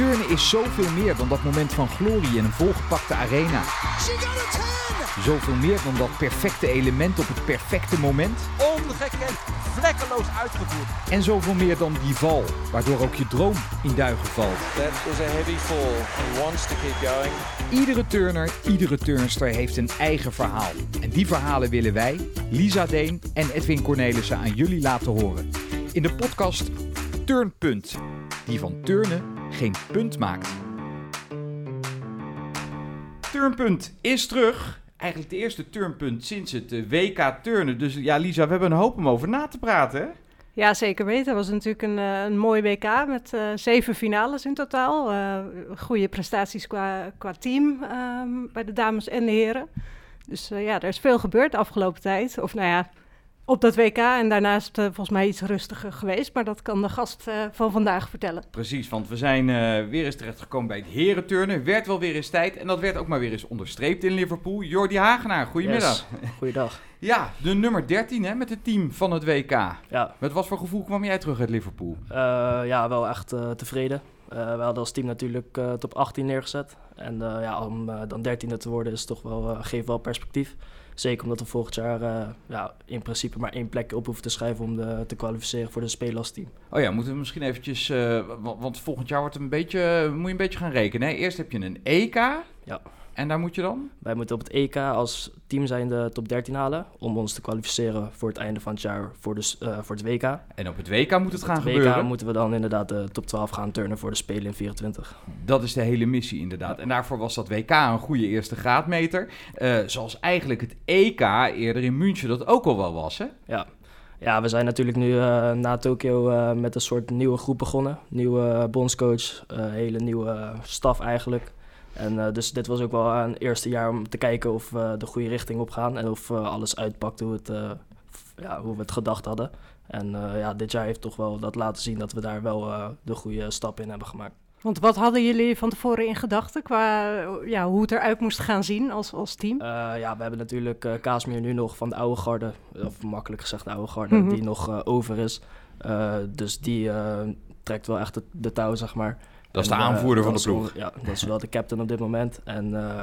Turnen is zoveel meer dan dat moment van glorie in een volgepakte arena. She got a 10! Zoveel meer dan dat perfecte element op het perfecte moment. Ongekend, vlekkeloos uitgevoerd. En zoveel meer dan die val, waardoor ook je droom in duigen valt. That is a heavy fall. He wants to keep going. Iedere turner, iedere turnster heeft een eigen verhaal. En die verhalen willen wij, Lisa Deen en Edwin Cornelissen aan jullie laten horen. In de podcast Turnpunt, die van turnen geen punt maakt. Turnpunt is terug. Eigenlijk de eerste turnpunt sinds het eh, WK turnen. Dus ja, Lisa, we hebben een hoop om over na te praten. Ja, zeker weten. Het was natuurlijk een, eh, een mooi WK met eh, zeven finales in totaal. Goede prestaties qua, qua team ehm, bij de dames en de heren. Dus ja, er is veel gebeurd de afgelopen tijd. Of nou ja, op dat WK en daarnaast eh, volgens mij iets rustiger geweest. Maar dat kan de gast eh, van vandaag vertellen. Precies, want we zijn eh, weer eens terechtgekomen bij het herenturnen. Werd wel weer eens tijd en dat werd ook maar weer eens onderstreept in Liverpool. Jordi Hagenaar, goedemiddag. Yes. Goeiedag. Ja, de nummer 13 hè, met het team van het WK. Ja, Met wat voor gevoel kwam jij terug uit Liverpool? eh, ja wel echt eh, tevreden. Eh, we hadden als team natuurlijk eh, top 18 neergezet. En eh, ja, om dan 13e te worden is toch wel, eh, geeft wel perspectief. Zeker omdat we volgend jaar eh, ja, in principe maar één plekje op hoeven te schrijven om de, te kwalificeren voor de spelen als team. Oh ja, moeten we misschien eventjes, eh, wa- want volgend jaar wordt het een beetje, moet je een beetje gaan rekenen. Hè? Eerst heb je een EK. Ja. En daar moet je dan? Wij moeten op het EK als team zijn de top 13 halen om ons te kwalificeren voor het einde van het jaar voor, de, eh, voor het WK. En op het WK moet het gaan het gebeuren. WK moeten we dan inderdaad de top 12 gaan turnen voor de Spelen in 24. Dat is de hele missie inderdaad. En daarvoor was dat WK een goede eerste graadmeter. Eh, zoals eigenlijk het EK eerder in München dat ook al wel was, hè? Ja. ja, we zijn natuurlijk nu eh, na Tokio met een soort nieuwe groep begonnen. Nieuwe bondscoach, hele nieuwe staf eigenlijk. En eh, dus dit was ook wel een eerste jaar om te kijken of we de goede richting op gaan. En of eh, alles uitpakt hoe, het, eh, ja, hoe we het gedacht hadden. En eh, ja, dit jaar heeft toch wel dat laten zien dat we daar wel eh, de goede stap in hebben gemaakt. Want wat hadden jullie van tevoren in gedachten qua eh, ja, hoe het eruit moest gaan zien als, als team? Eh, ja, we hebben natuurlijk eh Kaasmeer nu nog van de oude garde, of makkelijk gezegd de oude garde, Mhm. die nog eh, over is. Eh, dus die eh, trekt wel echt de, de touw, zeg maar. Dat is de En, eh, aanvoerder van de ploeg. Ja, dat is wel de captain op dit moment. En eh,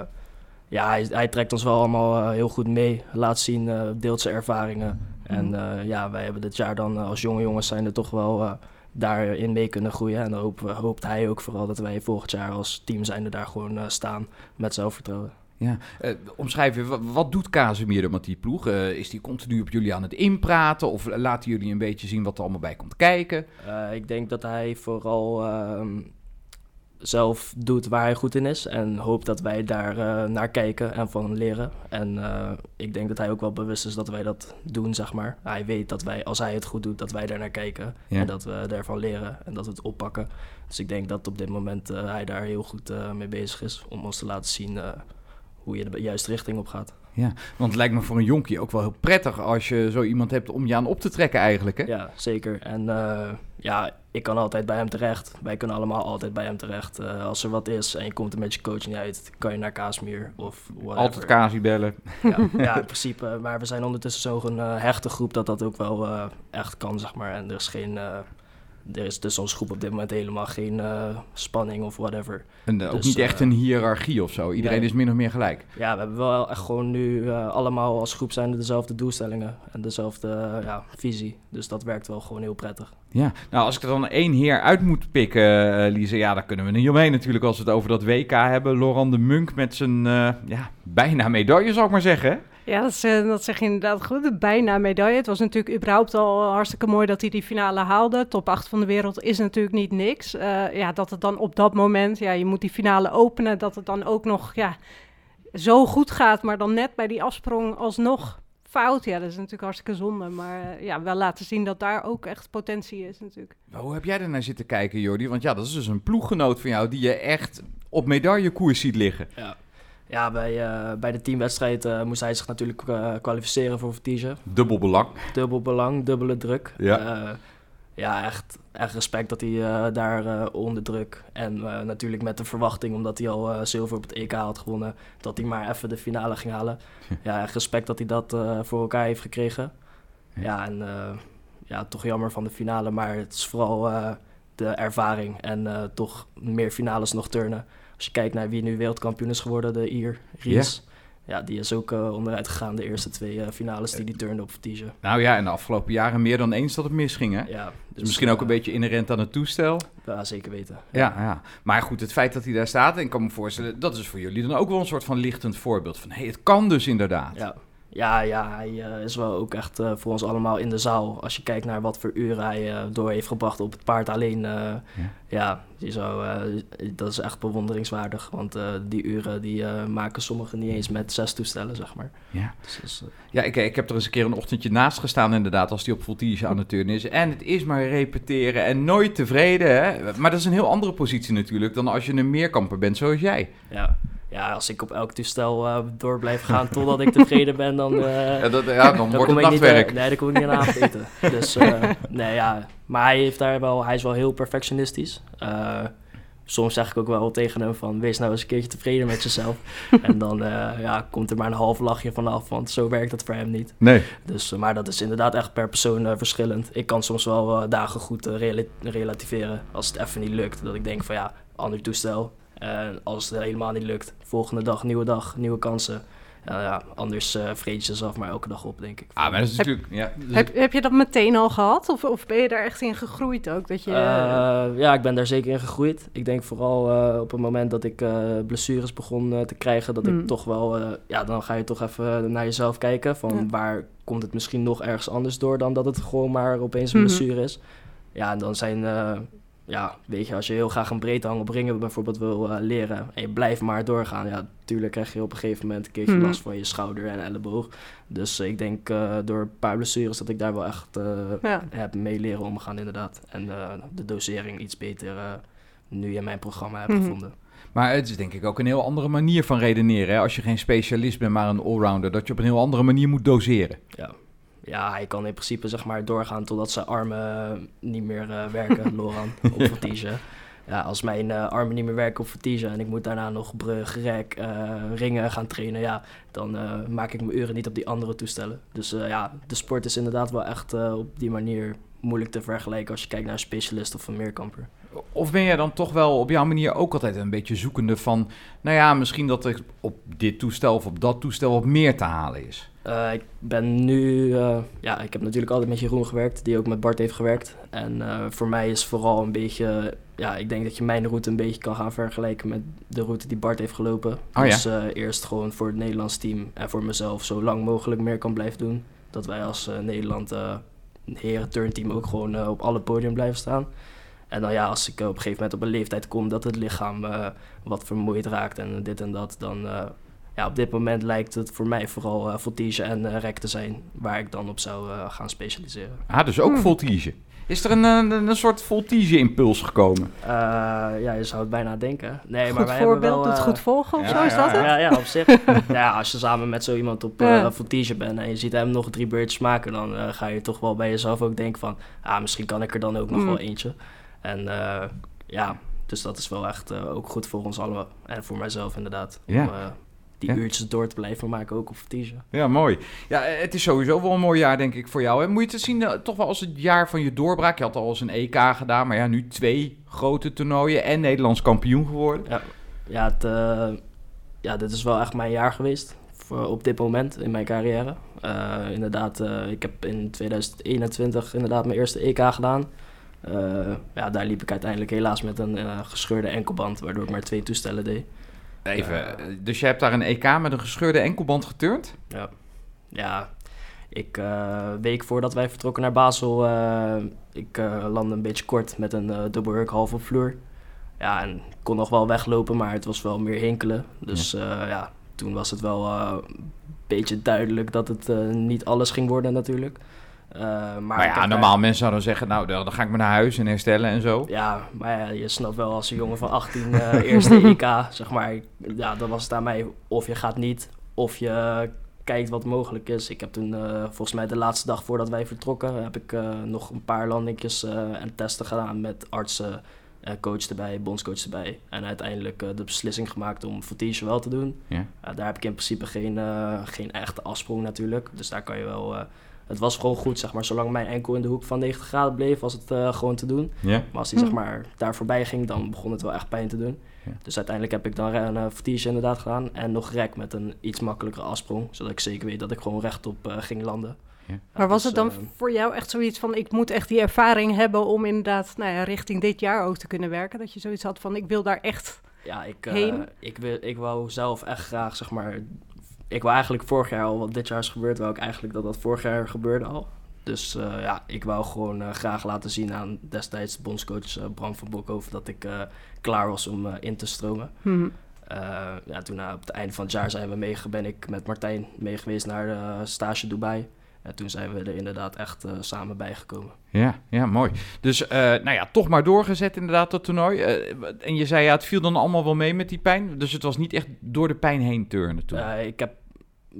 ja, hij, hij trekt ons wel allemaal eh, heel goed mee. Laat zien, deelt zijn ervaringen. En eh, ja, wij hebben dit jaar dan als jonge jongens zijn er toch wel daarin mee kunnen groeien. En dan hoopt hij ook vooral dat wij volgend jaar als team zijnde daar gewoon staan met zelfvertrouwen. Ja, omschrijf even, wa- wat doet Casemiro met die ploeg? Is die continu op jullie aan het inpraten? Of laten jullie een beetje zien wat er allemaal bij komt kijken? Ik denk dat hij vooral ehm, zelf doet waar hij goed in is. En hoopt dat wij daar eh, naar kijken en van leren. En eh, ik denk dat hij ook wel bewust is dat wij dat doen, zeg maar. Hij weet dat wij, als hij het goed doet, dat wij daar naar kijken. Ja. En dat we daarvan leren en dat we het oppakken. Dus ik denk dat op dit moment eh, hij daar heel goed mee bezig is. Om ons te laten zien hoe je de juiste richting op gaat. Want het lijkt me voor een jonkie ook wel heel prettig als je zo iemand hebt om je aan op te trekken eigenlijk, hè? Ja, zeker. En ja, ik kan altijd bij hem terecht. Wij kunnen allemaal altijd bij hem terecht. Eh, als er wat is en je komt er met je coach niet uit, kan je naar Kaasmuur of whatever. Altijd Kasi bellen. Ja, ja, in principe. Maar we zijn ondertussen zo'n eh, hechte groep dat dat ook wel eh, echt kan, zeg maar. En er is geen... er is tussen onze groep op dit moment helemaal geen eh, spanning of whatever. En eh, ook Dus, niet echt eh, een hiërarchie of zo. Iedereen nee. is min of meer gelijk. Ja, we hebben wel echt gewoon nu allemaal als groep zijn dezelfde doelstellingen en dezelfde ja, visie. Dus dat werkt wel gewoon heel prettig. Ja, nou als ik er dan één heer uit moet pikken, Lise, ja, dan kunnen we niet omheen natuurlijk als we het over dat WK hebben. Laurent de Munk met zijn, ja, bijna medaille zou ik maar zeggen. Ja, dat, is, eh, dat zeg je inderdaad goed. De bijna medaille. Het was natuurlijk überhaupt al hartstikke mooi dat hij die finale haalde. Top 8 van de wereld is natuurlijk niet niks. Eh, ja, dat het dan op dat moment, ja, je moet die finale openen, dat het dan ook nog ja, zo goed gaat, maar dan net bij die afsprong alsnog fout. Ja, dat is natuurlijk hartstikke zonde. Maar eh, ja, wel laten zien dat daar ook echt potentie is natuurlijk. Maar Hoe heb jij er naar zitten kijken, Jordi? Want ja, dat is dus een ploeggenoot van jou die je echt op medaillekoers ziet liggen. Ja, ja bij, eh, bij de teamwedstrijd eh, moest hij zich natuurlijk eh, kwalificeren voor Vertige. Dubbel belang. Dubbel belang, dubbele druk. Ja. Ja, echt, echt respect dat hij daar onder druk. En natuurlijk met de verwachting, omdat hij al zilver op het EK had gewonnen, dat hij maar even de finale ging halen. Ja, echt respect dat hij dat voor elkaar heeft gekregen. Ja, en ja, toch jammer van de finale, maar het is vooral de ervaring en toch meer finales nog turnen. Als je kijkt naar wie nu wereldkampioen is geworden, de Ier, Ries. Ja, die is ook uh, onderuit gegaan de eerste twee uh, finales die die turnde op Vertige. Nou ja, en de afgelopen jaren meer dan eens dat het misging, hè? Ja. Dus, misschien ook een beetje inherent aan het toestel. Ja, zeker weten. Ja. ja, maar goed, het feit dat hij daar staat, en ik kan me voorstellen, dat is voor jullie dan ook wel een soort van lichtend voorbeeld van, hé, hey, het kan dus inderdaad. Ja, ja, ja hij uh, is wel ook echt uh, voor ons allemaal in de zaal. Als je kijkt naar wat voor uren hij uh, door heeft gebracht op het paard alleen. Ja. ja, die zou, dat is echt bewonderingswaardig. Want die uren die maken sommigen niet eens met zes toestellen, zeg maar. Ja, dus, dus, ja ik, ik heb er eens een keer een ochtendje naast gestaan inderdaad, als die op voltige aan het turnen is. En het is maar repeteren en nooit tevreden. Hè? Maar dat is een heel andere positie natuurlijk dan als je een meerkamper bent zoals jij. Ja, ja, als ik op elk toestel uh, door blijf gaan totdat ik tevreden ben, dan, uh, ja, dat, ja, dan, dan wordt het nachtwerk. Niet, uh, nee, dan kom ik niet aan avondeten. dus nee, ja. Maar hij, heeft daar wel, hij is wel heel perfectionistisch. soms zeg ik ook wel tegen hem van, wees nou eens een keertje tevreden met jezelf. en dan ja, komt er maar een half lachje vanaf, want zo werkt dat voor hem niet. Nee. Dus, maar dat is inderdaad echt per persoon verschillend. Ik kan soms wel dagen goed rel relativeren als het even niet lukt. Dat ik denk van ja, ander toestel, als het helemaal niet lukt, volgende dag, nieuwe dag, nieuwe kansen. Uh, ja, anders uh, vreet je zelf maar elke dag op, denk ik. Ah, maar dat is natuurlijk... Ja, dus heb, heb je dat meteen al gehad? Of, of ben je daar echt in gegroeid ook? Dat je, uh, ja, ik ben daar zeker in gegroeid. Ik denk vooral op het moment dat ik blessures begon te krijgen... dat mm. ik toch wel... ja, dan ga je toch even naar jezelf kijken. Van ja. waar komt het misschien nog ergens anders door... dan dat het gewoon maar opeens een Mhm. blessure is. Ja, en dan zijn ja, weet je, als je heel graag een breedte op ringen bijvoorbeeld wil uh, leren en je blijft maar doorgaan, ja, natuurlijk krijg je op een gegeven moment een keertje Mhm. last van je schouder en elleboog. Dus uh, ik denk uh, door een paar blessures dat ik daar wel echt Ja. heb mee leren omgaan inderdaad. En eh, de dosering iets beter eh, nu in mijn programma heb Mhm. gevonden. Maar het is denk ik ook een heel andere manier van redeneren. Hè? Als je geen specialist bent, maar een allrounder, dat je op een heel andere manier moet doseren. Ja. Ja, hij kan in principe zeg maar doorgaan totdat zijn armen niet meer eh, werken, Loran, op vertige. Ja, als mijn eh, armen niet meer werken op vertige en ik moet daarna nog brug, rek, eh, ringen gaan trainen, ja, dan eh, maak ik mijn uren niet op die andere toestellen. Dus eh, ja, de sport is inderdaad wel echt eh, op die manier moeilijk te vergelijken als je kijkt naar een specialist of een meerkamper. Of ben jij dan toch wel op jouw manier ook altijd een beetje zoekende van... nou ja, misschien dat er op dit toestel of op dat toestel wat meer te halen is? Uh, ik ben nu, uh, ja, ik heb natuurlijk altijd met Jeroen gewerkt, die ook met Bart heeft gewerkt. En uh, voor mij is vooral een beetje, ja, ik denk dat je mijn route een beetje kan gaan vergelijken met de route die Bart heeft gelopen. Oh, dus ja? eerst gewoon voor het Nederlands team en voor mezelf zo lang mogelijk meer kan blijven doen. Dat wij als Nederland heren turnteam ook gewoon op alle podium blijven staan. En dan ja, als ik op een gegeven moment op een leeftijd kom dat het lichaam wat vermoeid raakt en dit en dat, dan ja, op dit moment lijkt het voor mij vooral uh, voltige en uh, rek te zijn waar ik dan op zou uh, gaan specialiseren. Ah, dus ook Hmm. voltige. Is er een, een, een soort voltige-impuls gekomen? ja, je zou het bijna denken. Nee, goed maar wij voorbeeld, hebben wel, doet goed volgen of ja, zo, is ja, dat het? Ja, ja, op zich. ja, als je samen met zo iemand op Ja. voltige bent en je ziet hem nog drie beurtjes maken, dan eh, ga je toch wel bij jezelf ook denken van, ah, misschien kan ik er dan ook nog Mm. wel eentje. En eh, ja, dus dat is wel echt eh, ook goed voor ons allemaal en voor mijzelf inderdaad. Ja. Om, eh, die Ja. uurtjes door te blijven maken, ook op vertige. Ja, mooi. Ja, het is sowieso wel een mooi jaar, denk ik, voor jou. Hè? Moet je het zien eh, toch wel als het jaar van je doorbraak? Je had al eens een EK gedaan, maar ja, nu twee grote toernooien en Nederlands kampioen geworden. Ja, ja, het, eh, ja, dit is wel echt mijn jaar geweest voor, op dit moment in mijn carrière. Eh, inderdaad, ik heb in 2021 inderdaad mijn eerste EK gedaan. Ja, daar liep ik uiteindelijk helaas met een gescheurde enkelband, waardoor ik maar twee toestellen deed. Even, eh, dus je hebt daar een EK met een gescheurde enkelband geturnd? Ja, ja ik, eh week voordat wij vertrokken naar Basel, eh, ik eh, landde een beetje kort met een double hurk half op vloer. Ja, en ik kon nog wel weglopen, maar het was wel meer hinkelen. Dus ja, ja toen was het wel een beetje duidelijk dat het niet alles ging worden natuurlijk. Eh, maar ja, normaal mensen zouden zeggen, nou, dan dan ga ik maar naar huis en herstellen en zo. Ja, maar ja, je snapt wel als een jongen van 18 eh eerste EK, zeg maar. Ja, dan was het aan mij of je gaat niet, of je kijkt wat mogelijk is. Ik heb toen, eh, volgens mij de laatste dag voordat wij vertrokken, heb ik nog een paar landingjes en testen gedaan met artsen, coach erbij, bondscoach erbij. En uiteindelijk de beslissing gemaakt om Vertige wel te doen. Ja. Daar heb ik in principe geen, geen echte afsprong natuurlijk. Dus daar kan je wel het was gewoon goed, zeg maar. Zolang mijn enkel in de hoek van 90 graden bleef, was het eh, gewoon te doen. Ja. Maar als die zeg maar daar voorbij ging, dan begon het wel echt pijn te doen. Ja. Dus uiteindelijk heb ik dan een uh, vertige inderdaad gedaan. En nog rek met een iets makkelijkere afsprong. Zodat ik zeker weet dat ik gewoon rechtop uh, ging landen. Ja. Maar was dus, het dan voor jou echt zoiets van... ik moet echt die ervaring hebben om inderdaad nou ja, richting dit jaar ook te kunnen werken? Dat je zoiets had van, ik wil daar echt... Ja, ik, heen? uh, ik, wil, ik wou zelf echt graag, zeg maar... Ik wou eigenlijk vorig jaar al, wat dit jaar is gebeurd... wou ik eigenlijk dat dat vorig jaar gebeurde al. Dus uh, ja, ik wou gewoon uh, graag laten zien aan destijds bondscoach uh, Bram van Bokhoven... dat ik klaar was om in te stromen. Hmm. ja, toen op het einde van het jaar zijn we mee, ben ik met Martijn mee geweest naar de stage Dubai... En toen zijn we er inderdaad echt uh, samen bijgekomen. Ja, ja, mooi. Dus uh, nou ja, toch maar doorgezet inderdaad dat toernooi. Uh, en je zei ja, het viel dan allemaal wel mee met die pijn. Dus het was niet echt door de pijn heen turnen toen. ik heb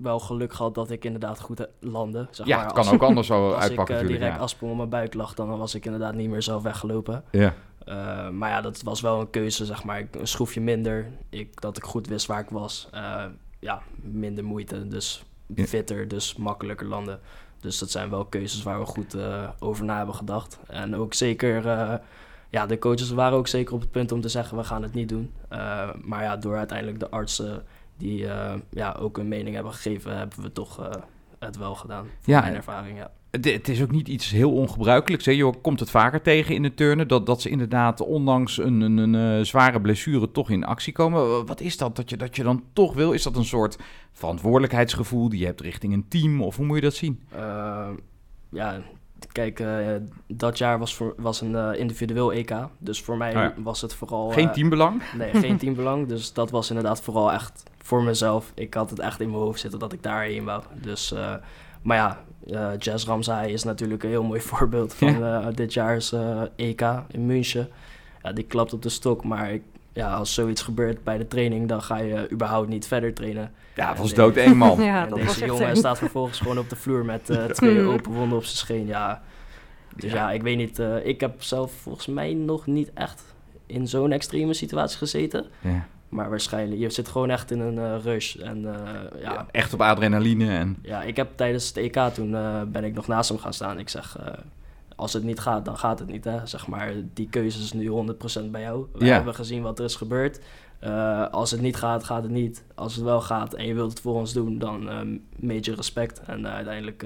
wel geluk gehad dat ik inderdaad goed landde. Zeg ja, maar. het kan als, ook anders zo als uitpakken ik natuurlijk. direct ja. op mijn buik lag, dan was ik inderdaad niet meer zelf weggelopen. Ja. Uh, maar ja, dat was wel een keuze, zeg maar. Een schroefje minder. Ik, dat ik goed wist waar ik was. Uh, ja, minder moeite, dus Ja. fitter, dus makkelijker landen. Dus dat zijn wel keuzes waar we goed uh, over na hebben gedacht. En ook zeker, uh, ja, de coaches waren ook zeker op het punt om te zeggen: we gaan het niet doen. Uh, maar ja, door uiteindelijk de artsen die ja, ook een mening hebben gegeven, hebben we toch het wel gedaan. Van Ja, mijn ervaring, ja. Het, is ook niet iets heel ongebruikelijks. Hè? Je komt het vaker tegen in de turnen. Dat, dat ze inderdaad, ondanks een, een, een, uh, zware blessure, toch in actie komen. Wat is dat dat je, dat je dan toch wil? Is dat een soort verantwoordelijkheidsgevoel die je hebt richting een team? Of hoe moet je dat zien? Uh, ja, kijk, uh, dat jaar was, voor, was een uh, individueel EK. Dus voor mij Oh ja. was het vooral... Geen teambelang? Nee, geen teambelang. Dus dat was inderdaad vooral echt voor mezelf. Ik had het echt in mijn hoofd zitten dat ik daarheen wou. Dus, maar ja, uh, Jazz Ramsay is natuurlijk een heel mooi voorbeeld van uh, dit jaar's uh, EK in München. Ja, die klapt op de stok, maar ik, ja, als zoiets gebeurt bij de training, dan ga je überhaupt niet verder trainen. Ja, het was En doodeng, man. Ja, en dat was deze jongen staat vervolgens gewoon op de vloer met uh, twee Mm. open wonden op zijn scheen. Ja. Dus ja, ik weet niet. uh, ik heb zelf volgens mij nog niet echt in zo'n extreme situatie gezeten. Ja. Maar waarschijnlijk, je zit gewoon echt in een uh, rush. En uh, ja, Ja, echt op adrenaline. En... ja, ik heb tijdens het EK toen uh, ben ik nog naast hem gaan staan. Ik zeg, als het niet gaat, dan gaat het niet. Hè? Zeg maar, die keuze is nu 100% bij jou. We Ja. hebben gezien wat er is gebeurd. Als het niet gaat, gaat het niet. Als het wel gaat en je wilt het voor ons doen, dan major respect. En uiteindelijk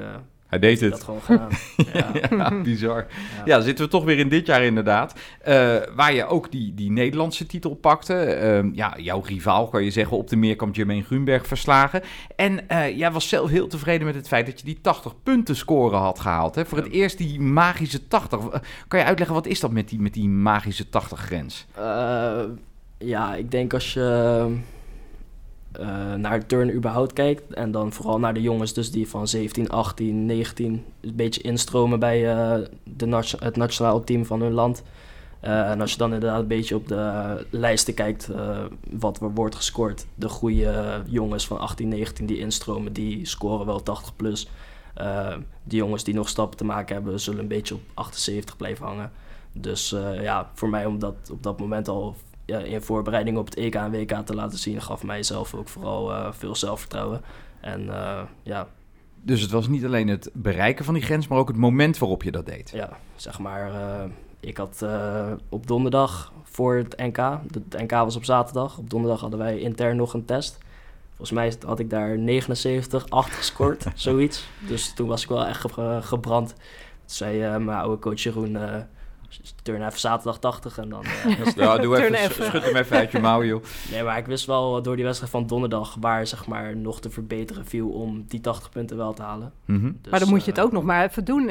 Hij deed het. dat gewoon gedaan. ja. Ja, bizar. Ja. Ja, zitten we toch weer in dit jaar inderdaad. Eh, waar je ook die, die Nederlandse titel pakte. Ehm, ja, jouw rivaal kan je zeggen op de meerkamp Jermaine Grunberg verslagen. En eh, jij was zelf heel tevreden met het feit dat je die 80 punten score had gehaald. Hè? Voor het eerst die magische 80. Eh, Kan je uitleggen wat is dat met die, met die magische 80 grens? Uh, ja, ik denk als je uh, naar turn überhaupt kijkt... en dan vooral naar de jongens dus die van 17, 18, 19... een beetje instromen bij uh, de het nationaal team van hun land... Uh, en als je dan inderdaad een beetje op de lijsten kijkt wat er wordt gescoord. De goede jongens van 18, 19 die instromen, die scoren wel 80 plus. Die jongens die nog stappen te maken hebben, zullen een beetje op 78 blijven hangen. Dus ja, voor mij om dat op dat moment al ja, in voorbereiding op het EK en WK te laten zien, gaf mij zelf ook vooral uh, veel zelfvertrouwen. En uh, ja. Dus het was niet alleen het bereiken van die grens, maar ook het moment waarop je dat deed. Ja, zeg maar. Uh, ik had op donderdag voor het NK, het NK was op zaterdag, op donderdag hadden wij intern nog een test. Volgens mij had ik daar 79, 8 gescoord, zoiets. Dus toen was ik wel echt ge gebrand. Toen zei mijn oude coach Jeroen, turn even zaterdag 80 en dan... Uh, ja, doe even, even. schud hem even uit je mouw, joh. Nee, maar ik wist wel door die wedstrijd van donderdag waar zeg maar nog te verbeteren viel om die 80 punten wel te halen. Mm -hmm. dus, maar dan moet je uh, het ook nog maar even doen.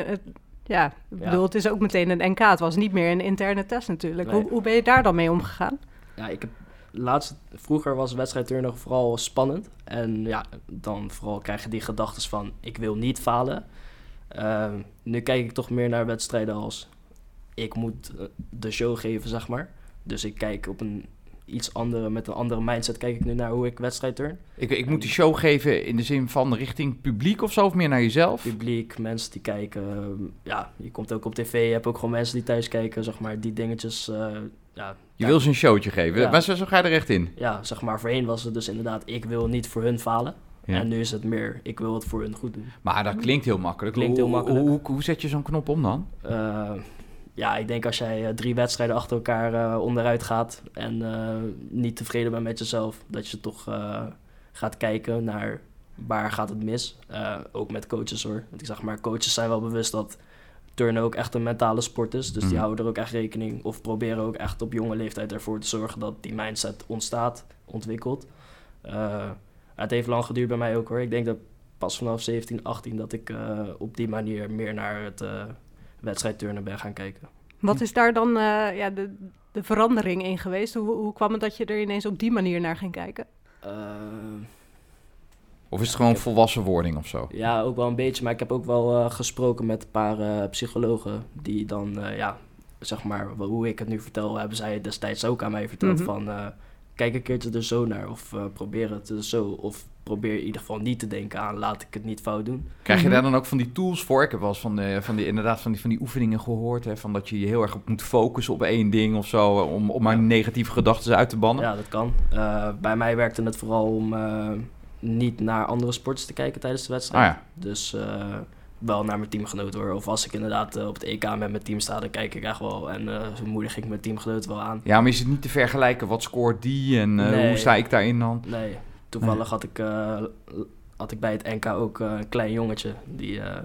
Ja, ik Ja. bedoel, het is ook meteen een NK. Het was niet meer een interne test natuurlijk. Nee. Hoe, hoe ben je daar dan mee omgegaan? Ja, ik heb laatst, vroeger was wedstrijdturnen vooral spannend. En ja, dan vooral krijg je die gedachten van ik wil niet falen. Uh, nu kijk ik toch meer naar wedstrijden als ik moet eh, de show geven, zeg maar. Dus ik kijk op een iets andere, met een andere mindset kijk ik nu naar hoe ik wedstrijd turn. Ik, ik moet die show geven in de zin van richting publiek of zo, of meer naar jezelf? Publiek, mensen die kijken. uh, ja, je komt ook op tv, je hebt ook gewoon mensen die thuis kijken, zeg maar, die dingetjes. Uh, ja, je wil ze een showtje geven, Ja. maar zo, zo ga je er echt in. ja, zeg maar, voorheen was het dus inderdaad, ik wil niet voor hun falen. Ja. En nu is het meer, ik wil het voor hun goed doen. Maar dat klinkt heel makkelijk. Klinkt heel makkelijk. Hoe, hoe, hoe zet je zo'n knop om dan? Eh, ja, ik denk als jij eh, drie wedstrijden achter elkaar eh, onderuit gaat en eh, niet tevreden bent met jezelf, dat je toch gaat kijken naar waar gaat het mis. Ook met coaches hoor. Want ik zeg maar, coaches zijn wel bewust dat turnen ook echt een mentale sport is. Dus die Mhm. houden er ook echt rekening of proberen ook echt op jonge leeftijd ervoor te zorgen dat die mindset ontstaat, ontwikkelt. Het heeft lang geduurd bij mij ook hoor. Ik denk dat pas vanaf 17, 18 dat ik op die manier meer naar het wedstrijdturnen ben gaan kijken. Wat is daar dan eh, ja, de, de verandering in geweest? Hoe, hoe kwam het dat je er ineens op die manier naar ging kijken? Eh, Of is het gewoon volwassen wording of zo? ja, ook wel een beetje. Maar ik heb ook wel eh, gesproken met een paar eh, psychologen die dan, eh, ja, zeg maar, hoe ik het nu vertel, hebben zij destijds ook aan mij verteld Mhm. van, eh, kijk een keertje er zo naar of eh, probeer het er zo. Of probeer in ieder geval niet te denken aan, laat ik het niet fout doen. Krijg je Mhm. daar dan ook van die tools voor? Ik heb wel eens van, de, van, die, inderdaad van, die, van die oefeningen gehoord. Hè, van dat je je heel erg op moet focussen op één ding of zo. Om, om maar negatieve gedachten uit te bannen. Ja, dat kan. Eh, bij mij werkte het vooral om eh, niet naar andere sporters te kijken tijdens de wedstrijd. Ah ja. Dus eh, wel naar mijn teamgenoten hoor. Of als ik inderdaad eh, op het EK met mijn team sta, dan kijk ik echt wel. En eh zo moedig ik mijn teamgenoten wel aan. Ja, maar is het niet te vergelijken? Wat scoort die en eh, Nee. hoe sta ik daarin dan? Nee, toevallig had ik, eh, had ik bij het NK ook eh, een klein jongetje die eh,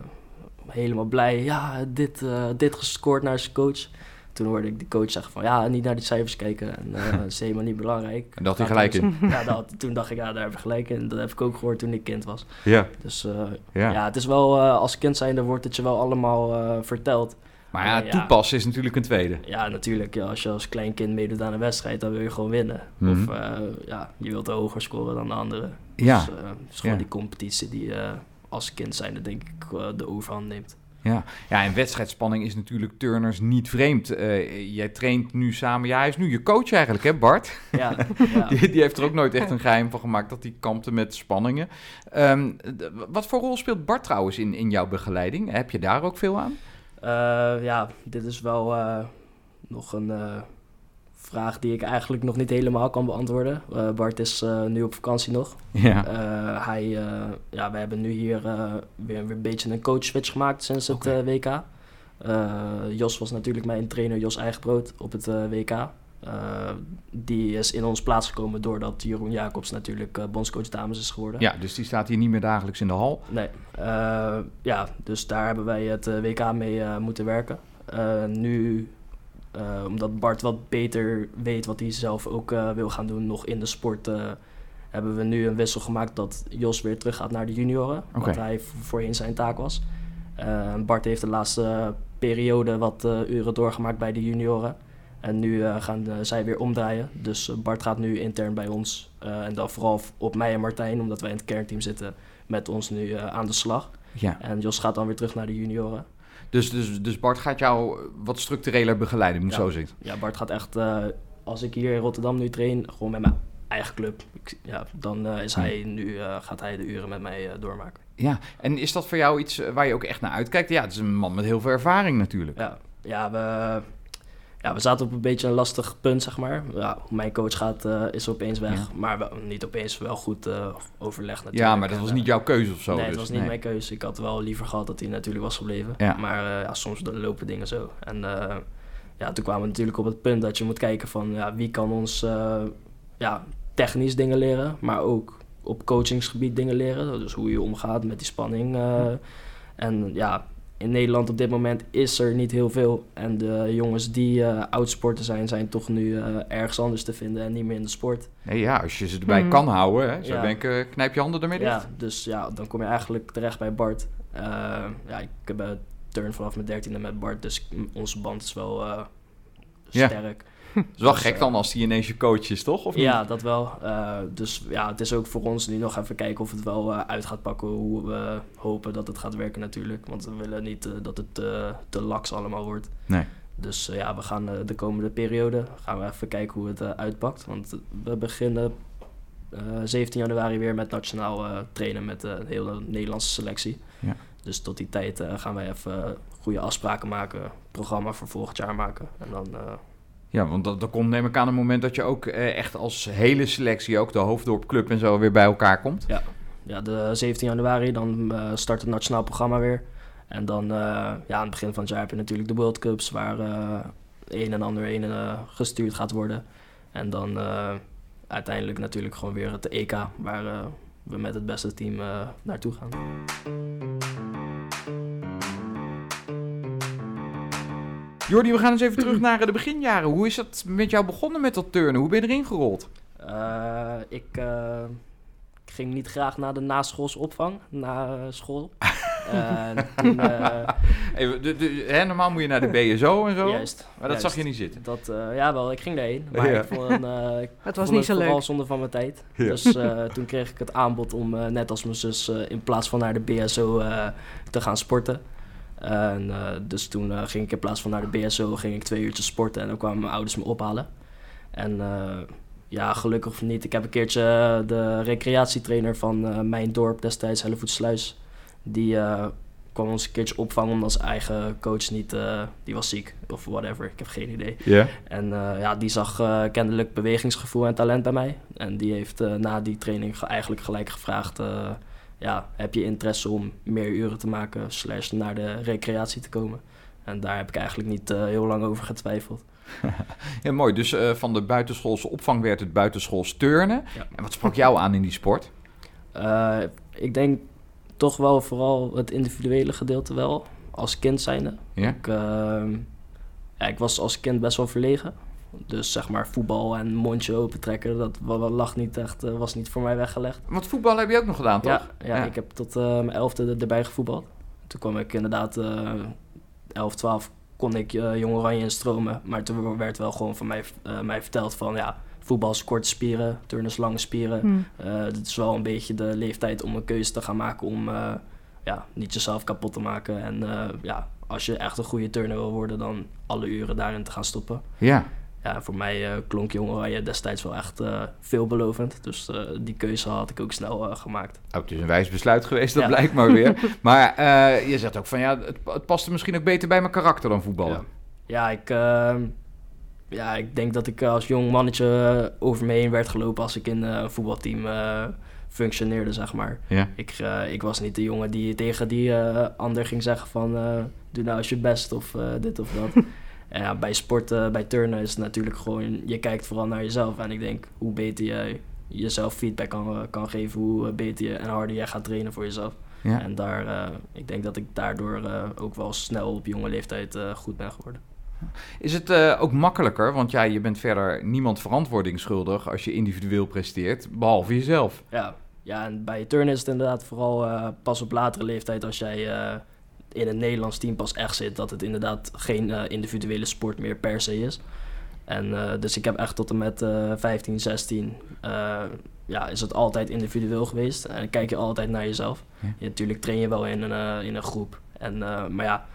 helemaal blij, ja, dit, dit gescoord naar zijn coach. Toen hoorde ik die coach zeggen van, ja, niet naar die cijfers kijken. En dat is helemaal niet belangrijk. En dat hij gelijk in. Ja, dat, toen dacht ik, ja, daar heb je gelijk in. Dat heb ik ook gehoord toen ik kind was. Ja. Dus Ja. ja. het is wel, als kind zijnde wordt het je wel allemaal verteld. Maar ja, Ja. toepassen is natuurlijk een tweede. Ja, natuurlijk. Ja, als je als klein kind meedoet aan een wedstrijd, dan wil je gewoon winnen. Mhm. Of eh, ja, je wilt hoger scoren dan de anderen. Ja. Dus, eh, het is gewoon die competitie die eh, als kind zijnde denk ik eh, de overhand neemt. Ja. ja, en wedstrijdspanning is natuurlijk turners niet vreemd. Eh, jij traint nu samen, ja, hij is nu je coach eigenlijk, hè Bart? Ja, ja. Die, die heeft er ook nooit echt een geheim van gemaakt dat hij kampte met spanningen. Ehm, wat voor rol speelt Bart trouwens in, in jouw begeleiding? Heb je daar ook veel aan? Eh, ja, dit is wel eh, nog een eh, vraag die ik eigenlijk nog niet helemaal kan beantwoorden. Bart is nu op vakantie nog. Ja. Hij, ja, we hebben nu hier weer, weer een beetje een coach switch gemaakt sinds het WK. Jos was natuurlijk mijn trainer, Jos Eigenbrood, op het WK. Eh, die is in ons plaats gekomen doordat Jeroen Jacobs natuurlijk eh, bondscoach dames is geworden. ja, dus die staat hier niet meer dagelijks in de hal. Nee, eh, ja, dus daar hebben wij het WK mee moeten werken. Nu, omdat Bart wat beter weet wat hij zelf ook wil gaan doen, nog in de sport, hebben we nu een wissel gemaakt dat Jos weer terug gaat naar de junioren. Oké. Wat hij voorheen zijn taak was. Bart heeft de laatste periode wat uren doorgemaakt bij de junioren. En nu eh, gaan zij weer omdraaien. Dus eh, Bart gaat nu intern bij ons. eh, en dan vooral op mij en Martijn, omdat wij in het kernteam zitten, met ons nu aan de slag. Ja. En Jos gaat dan weer terug naar de junioren. Dus, dus, dus Bart gaat jou wat structureler begeleiden, moet Ja. zo zeggen. Ja, Bart gaat echt, als ik hier in Rotterdam nu train, gewoon met mijn eigen club. Ik, ja, dan is hij nu, gaat hij de uren met mij doormaken. Ja, en is dat voor jou iets waar je ook echt naar uitkijkt? Ja, het is een man met heel veel ervaring natuurlijk. Ja, ja, we, ja, we zaten op een beetje een lastig punt, zeg maar. Ja, mijn coach gaat, eh, is opeens weg, Ja. maar wel, niet opeens wel goed eh overleg natuurlijk. Ja, maar dat was niet jouw keuze of zo. nee, dus, het was niet mijn keuze. Ik had wel liever gehad dat hij natuurlijk was gebleven. Ja. Maar eh, ja, soms lopen dingen zo. En ja, toen kwamen we natuurlijk op het punt dat je moet kijken van ja, wie kan ons ja, technisch dingen leren, maar ook op coachingsgebied dingen leren. Dus hoe je omgaat met die spanning. en ja, in Nederland op dit moment is er niet heel veel. En de jongens die eh oudsporter zijn, zijn toch nu eh, ergens anders te vinden en niet meer in de sport. Nee, ja, als je ze erbij Mhm. kan houden, hè, zou Ja. denken, knijp je handen ermee dicht. Ja, dus ja, dan kom je eigenlijk terecht bij Bart. Eh, ja, ik heb uh, turn vanaf mijn dertiende met Bart, dus onze band is wel eh, Ja. Het is wel Dus, gek eh, dan als die ineens je coach is, toch? Of niet? Ja, dat wel. Eh, dus ja, het is ook voor ons nu nog even kijken of het wel eh, uit gaat pakken. Hoe we hopen dat het gaat werken natuurlijk. Want we willen niet dat het te laks allemaal wordt. Nee. Dus ja, we gaan de komende periode gaan we even kijken hoe het uitpakt. Want we beginnen eh, 17 januari weer met nationaal trainen met de hele Nederlandse selectie. Ja. Dus tot die tijd gaan wij even goede afspraken maken, programma voor volgend jaar maken. En dan Ja, want dat, komt neem ik aan een moment dat je ook eh, echt als hele selectie, ook de hoofddorpclub en zo, weer bij elkaar komt. ja, de 17 januari, dan eh, start het nationaal programma weer. En dan, eh, ja, aan het begin van het jaar heb je natuurlijk de World Cups, waar eh, een en ander een gestuurd gaat worden. En dan uiteindelijk natuurlijk gewoon weer het EK, waar we met het beste team naartoe gaan. Jordi, we gaan eens even terug naar de beginjaren. Hoe is dat met jou begonnen met dat turnen? Hoe ben je erin gerold? Eh, ik eh, ging niet graag naar de naschoolse opvang, na school. Eh, toen, eh, Even, de, de- hè, normaal moet je naar de BSO en zo. juist. Maar dat juist. zag je niet zitten. Dat, eh, ja, wel, ik ging daarheen. Maar Ja. ik vond, eh, ik Het was vond niet zo vooral leuk. zonde van mijn tijd. Ja. Dus eh, toen kreeg ik het aanbod om, eh, net als mijn zus, eh, in plaats van naar de BSO eh, te gaan sporten. En, eh, dus toen eh, ging ik in plaats van naar de BSO, ging ik twee uurtjes sporten en dan kwamen mijn ouders me ophalen. En eh, ja, gelukkig of niet, ik heb een keertje de recreatietrainer van mijn dorp destijds, Hellevoetsluis, die kwam ons een keertje opvangen omdat zijn eigen coach niet, die was ziek of whatever, ik heb geen idee. En ja, die zag kennelijk bewegingsgevoel en talent bij mij. En die heeft na die training ge- eigenlijk gelijk gevraagd... ja, heb je interesse om meer uren te maken... slash naar de recreatie te komen? En daar heb ik eigenlijk niet eh, heel lang over getwijfeld. ja, mooi. Dus eh, van de buitenschoolse opvang werd het buitenschools turnen. Ja. En wat sprak jou aan in die sport? Eh, ik denk toch wel vooral het individuele gedeelte wel, als kind zijnde. Ja? Ik, ja, ik was als kind best wel verlegen. Dus zeg maar voetbal en mondje open trekken, dat lag niet echt, eh, was niet voor mij weggelegd. Want voetbal heb je ook nog gedaan, toch? Ja, ja, Ja. ik heb tot eh, mijn elfde er- erbij gevoetbald. Toen kwam ik inderdaad, eh 11, 12 kon ik eh Jong Oranje instromen. Maar toen werd wel gewoon van mij, eh, mij verteld van ja, voetbal is korte spieren, turnen is lange spieren. Hm. Eh het is wel een beetje de leeftijd om een keuze te gaan maken om eh, ja, niet jezelf kapot te maken. En eh, ja, als je echt een goede turner wil worden, dan alle uren daarin te gaan stoppen. Ja. Ja, voor mij eh, klonk Jong Oranje destijds wel echt eh, veelbelovend. Dus eh, die keuze had ik ook snel gemaakt. Oh, het is een wijs besluit geweest, dat Ja. blijkt maar weer. Maar je zegt ook van ja, het, het paste misschien ook beter bij mijn karakter dan voetballen. Ja, ja ik, ehm, ja, ik denk dat ik als jong mannetje over me heen werd gelopen als ik in een voetbalteam functioneerde, zeg maar. Ja. Ik, ik was niet de jongen die tegen die ander ging zeggen van doe nou eens je best of dit of dat. en ja, bij sporten, bij turnen is het natuurlijk gewoon, je kijkt vooral naar jezelf. En ik denk, hoe beter je jezelf feedback kan, eh, kan geven, hoe beter je en harder jij gaat trainen voor jezelf. Ja. En daar, eh, ik denk dat ik daardoor eh, ook wel snel op jonge leeftijd eh, goed ben geworden. Is het eh, ook makkelijker, want ja, je bent verder niemand verantwoording schuldig als je individueel presteert, behalve jezelf. Ja, ja en bij turnen is het inderdaad vooral eh, pas op latere leeftijd als jij eh, in een Nederlands team pas echt zit, dat het inderdaad geen eh, individuele sport meer per se is. En eh, dus ik heb echt tot en met eh 15, 16, eh, ja, is het altijd individueel geweest. En kijk je altijd naar jezelf. Ja. Je, natuurlijk train je wel in een, in een groep. En, maar ja,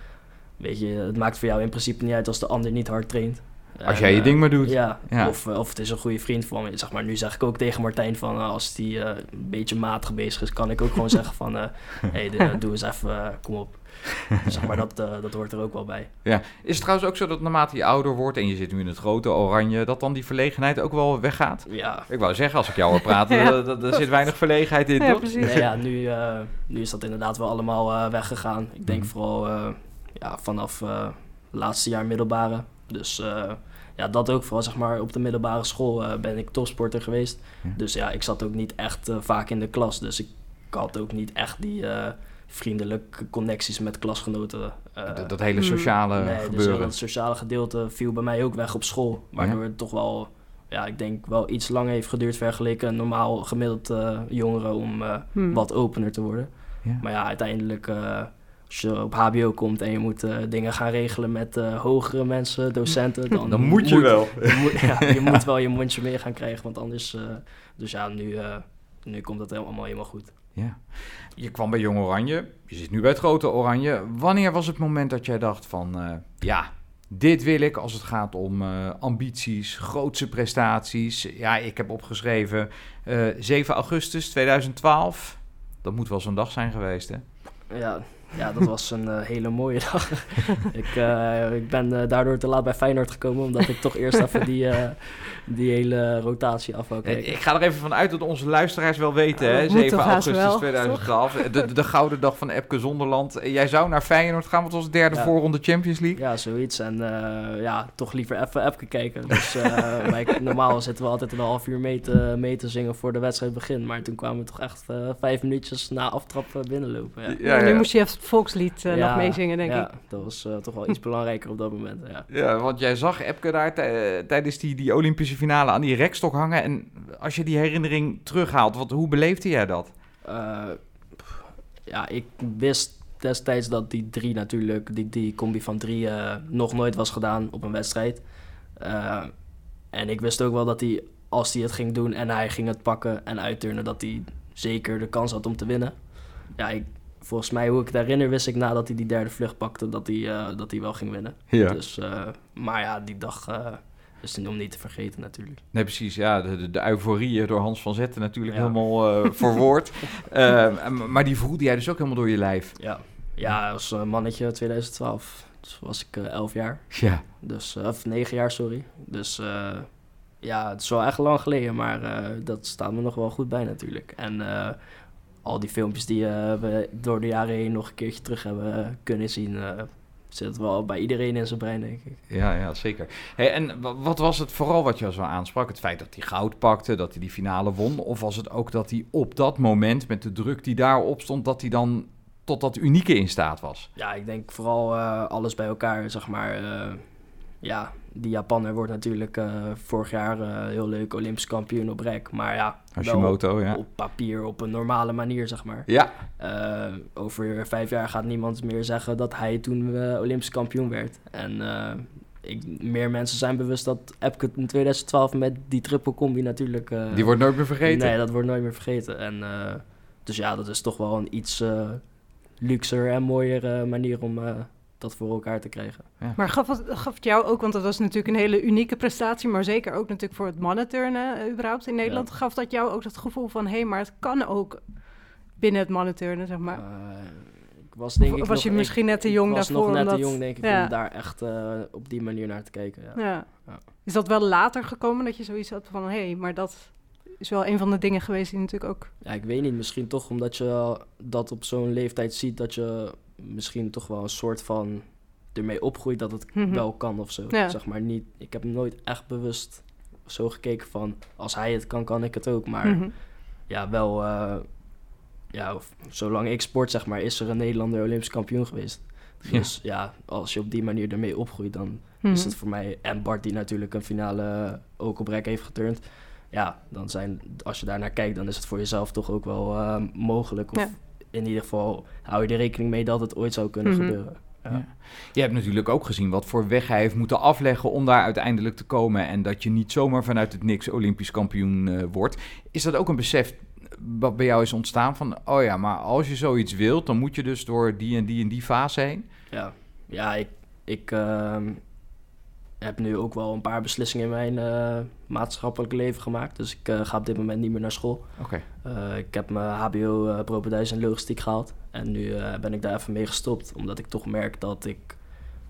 weet je, het maakt voor jou in principe niet uit als de ander niet hard traint. Als En, jij je ding maar doet. Ja, Ja. Of, of het is een goede vriend van me. Zeg maar, nu zeg ik ook tegen Martijn van als die een beetje matig bezig is, kan ik ook gewoon zeggen van hé, hey, doe eens even, kom op. zeg maar, dat, eh, dat hoort er ook wel bij. Ja. Is het trouwens ook zo dat naarmate je ouder wordt en je zit nu in het grote oranje, dat dan die verlegenheid ook wel weggaat? Ja, Ik wou zeggen, als ik jou hoor praten, Ja. dat- zit weinig verlegenheid in, Ja, toch? precies. nee, ja nu, eh, nu is dat inderdaad wel allemaal eh, weggegaan. Ik denk Mhm. vooral eh, ja, vanaf eh laatste jaar middelbare. Dus eh, ja, dat ook vooral zeg maar op de middelbare school eh, ben ik topsporter geweest. Ja. Dus ja, ik zat ook niet echt vaak in de klas. Dus ik had ook niet echt die eh, vriendelijke connecties met klasgenoten. eh, Dat, dat hele sociale nee, dus gebeuren. heel dat sociale gedeelte viel bij mij ook weg op school. Waardoor het toch wel, ja, ik denk wel iets langer heeft geduurd vergeleken een normaal gemiddeld eh jongere om eh, Hm. wat opener te worden. Ja. Maar ja, uiteindelijk eh, als je op HBO komt en je moet dingen gaan regelen met eh, hogere mensen, docenten, dan, Dan moet je wel. Je moet, ja, je moet wel je mondje meer gaan krijgen, want anders... eh, dus ja, nu, eh, nu komt dat allemaal helemaal goed. Ja. Je kwam bij Jong Oranje, je zit nu bij het grote Oranje. Wanneer was het moment dat jij dacht van, eh, ja, dit wil ik als het gaat om eh, ambities, grootse prestaties. Ja, ik heb opgeschreven eh 7 augustus 2012. Dat moet wel zo'n dag zijn geweest, hè? Ja, ja, dat was een eh, hele mooie dag. ik, eh, ik ben eh, daardoor te laat bij Feyenoord gekomen, omdat ik toch eerst even die, eh, die hele rotatie af wou kijken. Ik ga er even van uit dat onze luisteraars wel weten, Ja, hè? dat moet 7 toch haast augustus wel, 2012. De, de, de gouden dag van Epke Zonderland. Jij zou naar Feyenoord gaan, wat was de derde Ja. voorronde Champions League? Ja, zoiets. En eh, ja, toch liever even app kijken. Dus eh, wij, normaal zitten we altijd een half uur mee te, mee te zingen voor de wedstrijd begin. Maar toen kwamen we toch echt eh, vijf minuutjes na aftrap binnenlopen. Ja. Ja, nu ja. moest je even het volkslied eh, Ja, nog meezingen, denk ja, ik. dat was eh, toch wel iets belangrijker op dat moment. Ja. Ja, want jij zag Epke daar tij- tijdens die, die Olympische finale aan die rekstok hangen. En als je die herinnering terughaalt, wat, hoe beleefde jij dat? Eh, pff, ja, ik wist destijds dat die drie natuurlijk, die, die combi van drie, eh, nog nooit was gedaan op een wedstrijd. Eh, en ik wist ook wel dat hij, als hij het ging doen en hij ging het pakken en uitturnen, dat hij zeker de kans had om te winnen. Ja, ik, volgens mij, hoe ik het herinner, wist ik nadat hij die derde vlucht pakte, dat hij, eh, dat hij wel ging winnen. Ja. Dus, eh, maar ja, die dag eh, is om niet te vergeten natuurlijk. Nee, precies. Ja, de, de, de euforie door Hans van Zetten natuurlijk Ja. helemaal eh, verwoord. Eh, maar die voelde jij dus ook helemaal door je lijf. Ja, ja als mannetje 2012 dus was ik eh 11 jaar. Ja. Dus, eh, of negen jaar, sorry. Dus eh, ja, het is wel echt lang geleden, maar eh, dat staat me nog wel goed bij natuurlijk. En eh, al die filmpjes die eh, we door de jaren heen nog een keertje terug hebben eh, kunnen zien, eh, zit wel bij iedereen in zijn brein, denk ik. Ja, ja zeker. Hey, en wa- wat was het vooral wat je zo aansprak? Het feit dat hij goud pakte, dat hij die finale won? Of was het ook dat hij op dat moment, met de druk die daarop stond, dat hij dan tot dat unieke in staat was? Ja, ik denk vooral alles bij elkaar, zeg maar. ja, die Japaner wordt natuurlijk eh, vorig jaar eh, heel leuk Olympisch kampioen op rek. Maar ja, Hashimoto, ja. op papier, op een normale manier, zeg maar. Ja, Eh, over vijf jaar gaat niemand meer zeggen dat hij toen Olympisch kampioen werd. En ik, meer mensen zijn bewust dat Epke in 2012 met die triple combi natuurlijk... die wordt nooit meer vergeten. Nee, dat wordt nooit meer vergeten. En, dus ja, dat is toch wel een iets luxer en mooier manier om dat voor elkaar te krijgen. Maar gaf het, gaf het jou ook, want dat was natuurlijk een hele unieke prestatie, maar zeker ook natuurlijk voor het mannenturnen eh, überhaupt in Nederland, gaf dat jou ook dat gevoel van, hé, maar het kan ook binnen het mannenturnen, zeg maar. Eh, ik was denk Of ik was nog- je ik- misschien net te ik jong was daarvoor, nog net te jong, denk ik, ja. om daar echt eh, op die manier naar te kijken. Ja. Ja. Ja. Is dat wel later gekomen dat je zoiets had van, hé, maar dat is wel een van de dingen geweest die natuurlijk ook... Ja, ik weet niet. Misschien toch omdat je dat op zo'n leeftijd ziet, dat je misschien toch wel een soort van ermee opgroeit dat het Mhm. wel kan of zo. Ja. Zeg maar niet. Ik heb nooit echt bewust zo gekeken van als hij het kan, kan ik het ook. Maar Mhm. ja, wel. eh, ja, of- zolang ik sport, zeg maar, is er een Nederlander Olympisch kampioen geweest. Ja. Dus ja, als je op die manier ermee opgroeit, dan Mhm. is het voor mij. En Bart, die natuurlijk een finale ook op rek heeft geturnd. Ja, dan zijn, als je daar naar kijkt, dan is het voor jezelf toch ook wel eh, mogelijk. Of Ja. In ieder geval hou je er rekening mee dat het ooit zou kunnen Mhm. gebeuren. Ja. Ja. Je hebt natuurlijk ook gezien wat voor weg hij heeft moeten afleggen om daar uiteindelijk te komen. En dat je niet zomaar vanuit het niks Olympisch kampioen eh, wordt. Is dat ook een besef wat bij jou is ontstaan van, oh ja, maar als je zoiets wilt, dan moet je dus door die en die en die fase heen? Ja, ja ik, ik ehm, heb nu ook wel een paar beslissingen in mijn eh, maatschappelijk leven gemaakt. Dus ik eh, ga op dit moment niet meer naar school. Oké. Eh, ik heb mijn HBO uh, en logistiek gehaald. En nu ben ik daar even mee gestopt. Omdat ik toch merk dat ik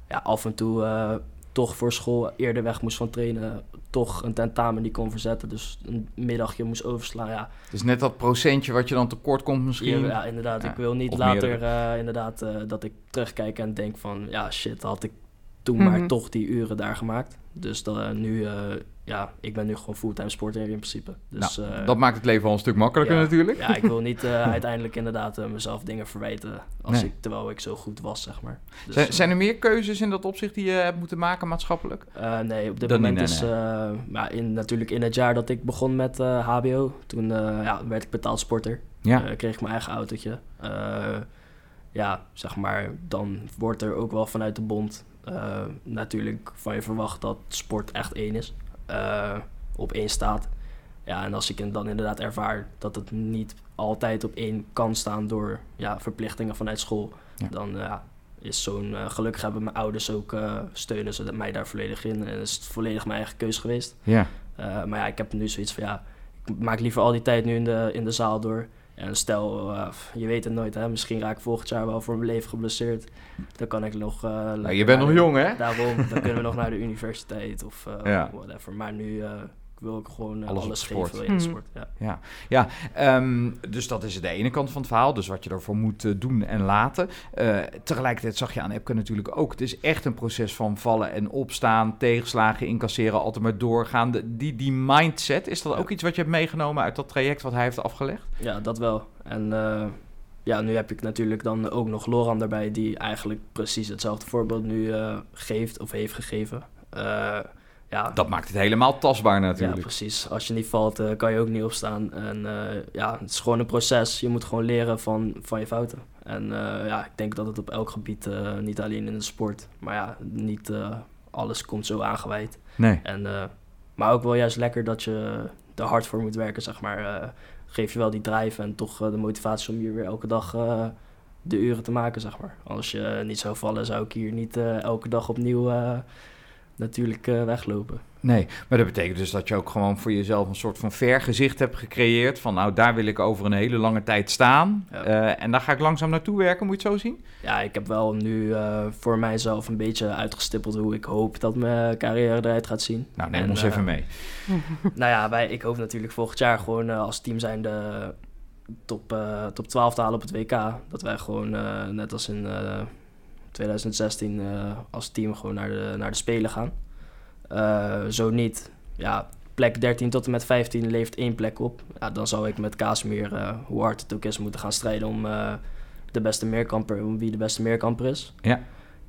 ja, af en toe toch voor school eerder weg moest van trainen. Toch een tentamen niet kon verzetten. Dus een middagje moest overslaan. Ja, Dus net dat procentje wat je dan tekort komt misschien. ja, ja, inderdaad. Ja, Ik wil niet later inderdaad dat ik terugkijk en denk van... Ja, shit, had ik toen Mhm. maar toch die uren daar gemaakt. Dus dat, eh, nu, eh, ja, ik ben nu gewoon fulltime sporter in principe. Dus, nou, eh, dat maakt het leven al een stuk makkelijker ja, natuurlijk. Ja, ik wil niet eh, uiteindelijk inderdaad mezelf dingen verwijten als Nee. ik, terwijl ik zo goed was, zeg maar. Dus, zijn, zijn er meer keuzes in dat opzicht die je hebt moeten maken maatschappelijk? eh, nee, op dit Dat niet, moment nee, is... eh, maar in, natuurlijk in het jaar dat ik begon met eh, HBO, toen eh, ja, werd ik betaald sporter. Ja. Eh, kreeg ik mijn eigen autootje. Eh, ja, zeg maar, dan wordt er ook wel vanuit de bond eh, natuurlijk van je verwacht dat sport echt één is. eh, op één staat. Ja, en als ik dan inderdaad ervaar dat het niet altijd op één kan staan door ja, verplichtingen vanuit school, Ja. dan ja, is zo'n eh, gelukkig hebben mijn ouders ook steunen ze mij daar volledig in. En is het volledig mijn eigen keus geweest. Ja. Maar ja, ik heb nu zoiets van ja, ik maak liever al die tijd nu in de, in de zaal door. En stel, uh, je weet het nooit, hè? misschien raak ik volgend jaar wel voor mijn leven geblesseerd. Dan kan ik nog... Uh, nou, je bent nog de, jong, hè? Daarom, dan kunnen we nog naar de universiteit of uh, ja. whatever. Maar nu wil ik gewoon alles, alles geven in de sport. Ja, ja. ja um, dus dat is de ene kant van het verhaal. Dus wat je ervoor moet uh, doen en laten. Uh, tegelijkertijd zag je aan Epke natuurlijk ook. Het is echt een proces van vallen en opstaan, tegenslagen incasseren, altijd maar doorgaan. De, die, die mindset, is dat ook iets wat je hebt meegenomen uit dat traject wat hij heeft afgelegd? Ja, dat wel. En uh, ja, nu heb ik natuurlijk dan ook nog Loran daarbij, die eigenlijk precies hetzelfde voorbeeld nu geeft of heeft gegeven ja, dat maakt het helemaal tastbaar natuurlijk. Ja, precies. Als je niet valt, uh, kan je ook niet opstaan. En uh, ja, het is gewoon een proces. Je moet gewoon leren van, van je fouten. En uh, ja, ik denk dat het op elk gebied, niet alleen in de sport, maar ja, niet alles komt zo aangeweid. Nee. En, maar ook wel juist lekker dat je er hard voor moet werken, zeg maar. geef je wel die drive en toch de motivatie om hier weer elke dag de uren te maken, zeg maar. Als je niet zou vallen, zou ik hier niet elke dag opnieuw natuurlijk uh, weglopen. Nee, maar dat betekent dus dat je ook gewoon voor jezelf een soort van vergezicht hebt gecreëerd. Van nou, daar wil ik over een hele lange tijd staan. Uh, en daar ga ik langzaam naartoe werken, moet je het zo zien? Ja, ik heb wel nu uh, voor mijzelf een beetje uitgestippeld hoe ik hoop dat mijn carrière eruit gaat zien. Nou, neem en, ons even mee. nou ja, wij, ik hoop natuurlijk volgend jaar gewoon als team zijn de top, top 12 te halen op het WK. Dat wij gewoon, net als in 2016 uh, als team gewoon naar de, naar de Spelen gaan. Uh, zo niet, ja, plek 13 tot en met 15 levert één plek op. Ja, dan zou ik met Kaasmeer, uh, hoe hard het ook is, moeten gaan strijden om de beste meerkamper, om wie de beste meerkamper is. Ja.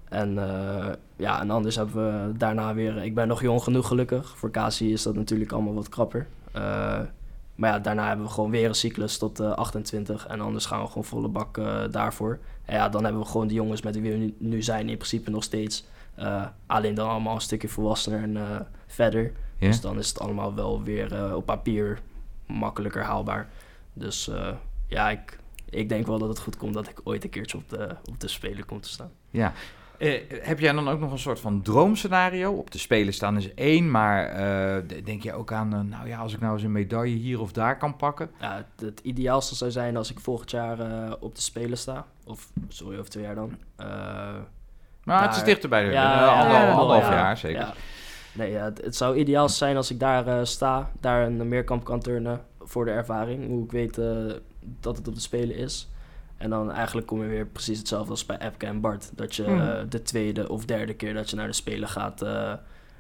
En ja, en anders hebben we daarna weer, ik ben nog jong genoeg gelukkig. Voor Kasi is dat natuurlijk allemaal wat krapper. Maar ja, daarna hebben we gewoon weer een cyclus tot uh, 28. En anders gaan we gewoon volle bak uh, daarvoor. En ja, dan hebben we gewoon de jongens met wie we nu, nu zijn in principe nog steeds. Uh, alleen dan allemaal een stukje volwassener en verder. Dus dan is het allemaal wel weer op papier makkelijker haalbaar. Dus ja, ik, ik denk wel dat het goed komt dat ik ooit een keertje op de, op de Spelen kom te staan. Ja, uh, heb jij dan ook nog een soort van droomscenario? Op de Spelen staan is één, maar uh, denk je ook aan, uh, nou ja, als ik nou eens een medaille hier of daar kan pakken? Ja, het, het ideaalste zou zijn als ik volgend jaar op de Spelen sta. Of, sorry, over twee jaar dan. maar daar, het is dichterbij, ja, anderhalf, anderhalf jaar zeker. Nee, het, het, zou ideaal zijn als ik daar sta, daar een meerkamp kan turnen voor de ervaring. Hoe ik weet dat het op de Spelen is. En dan eigenlijk kom je weer precies hetzelfde als bij Epke en Bart. Dat je uh, de tweede of derde keer dat je naar de Spelen gaat... Uh,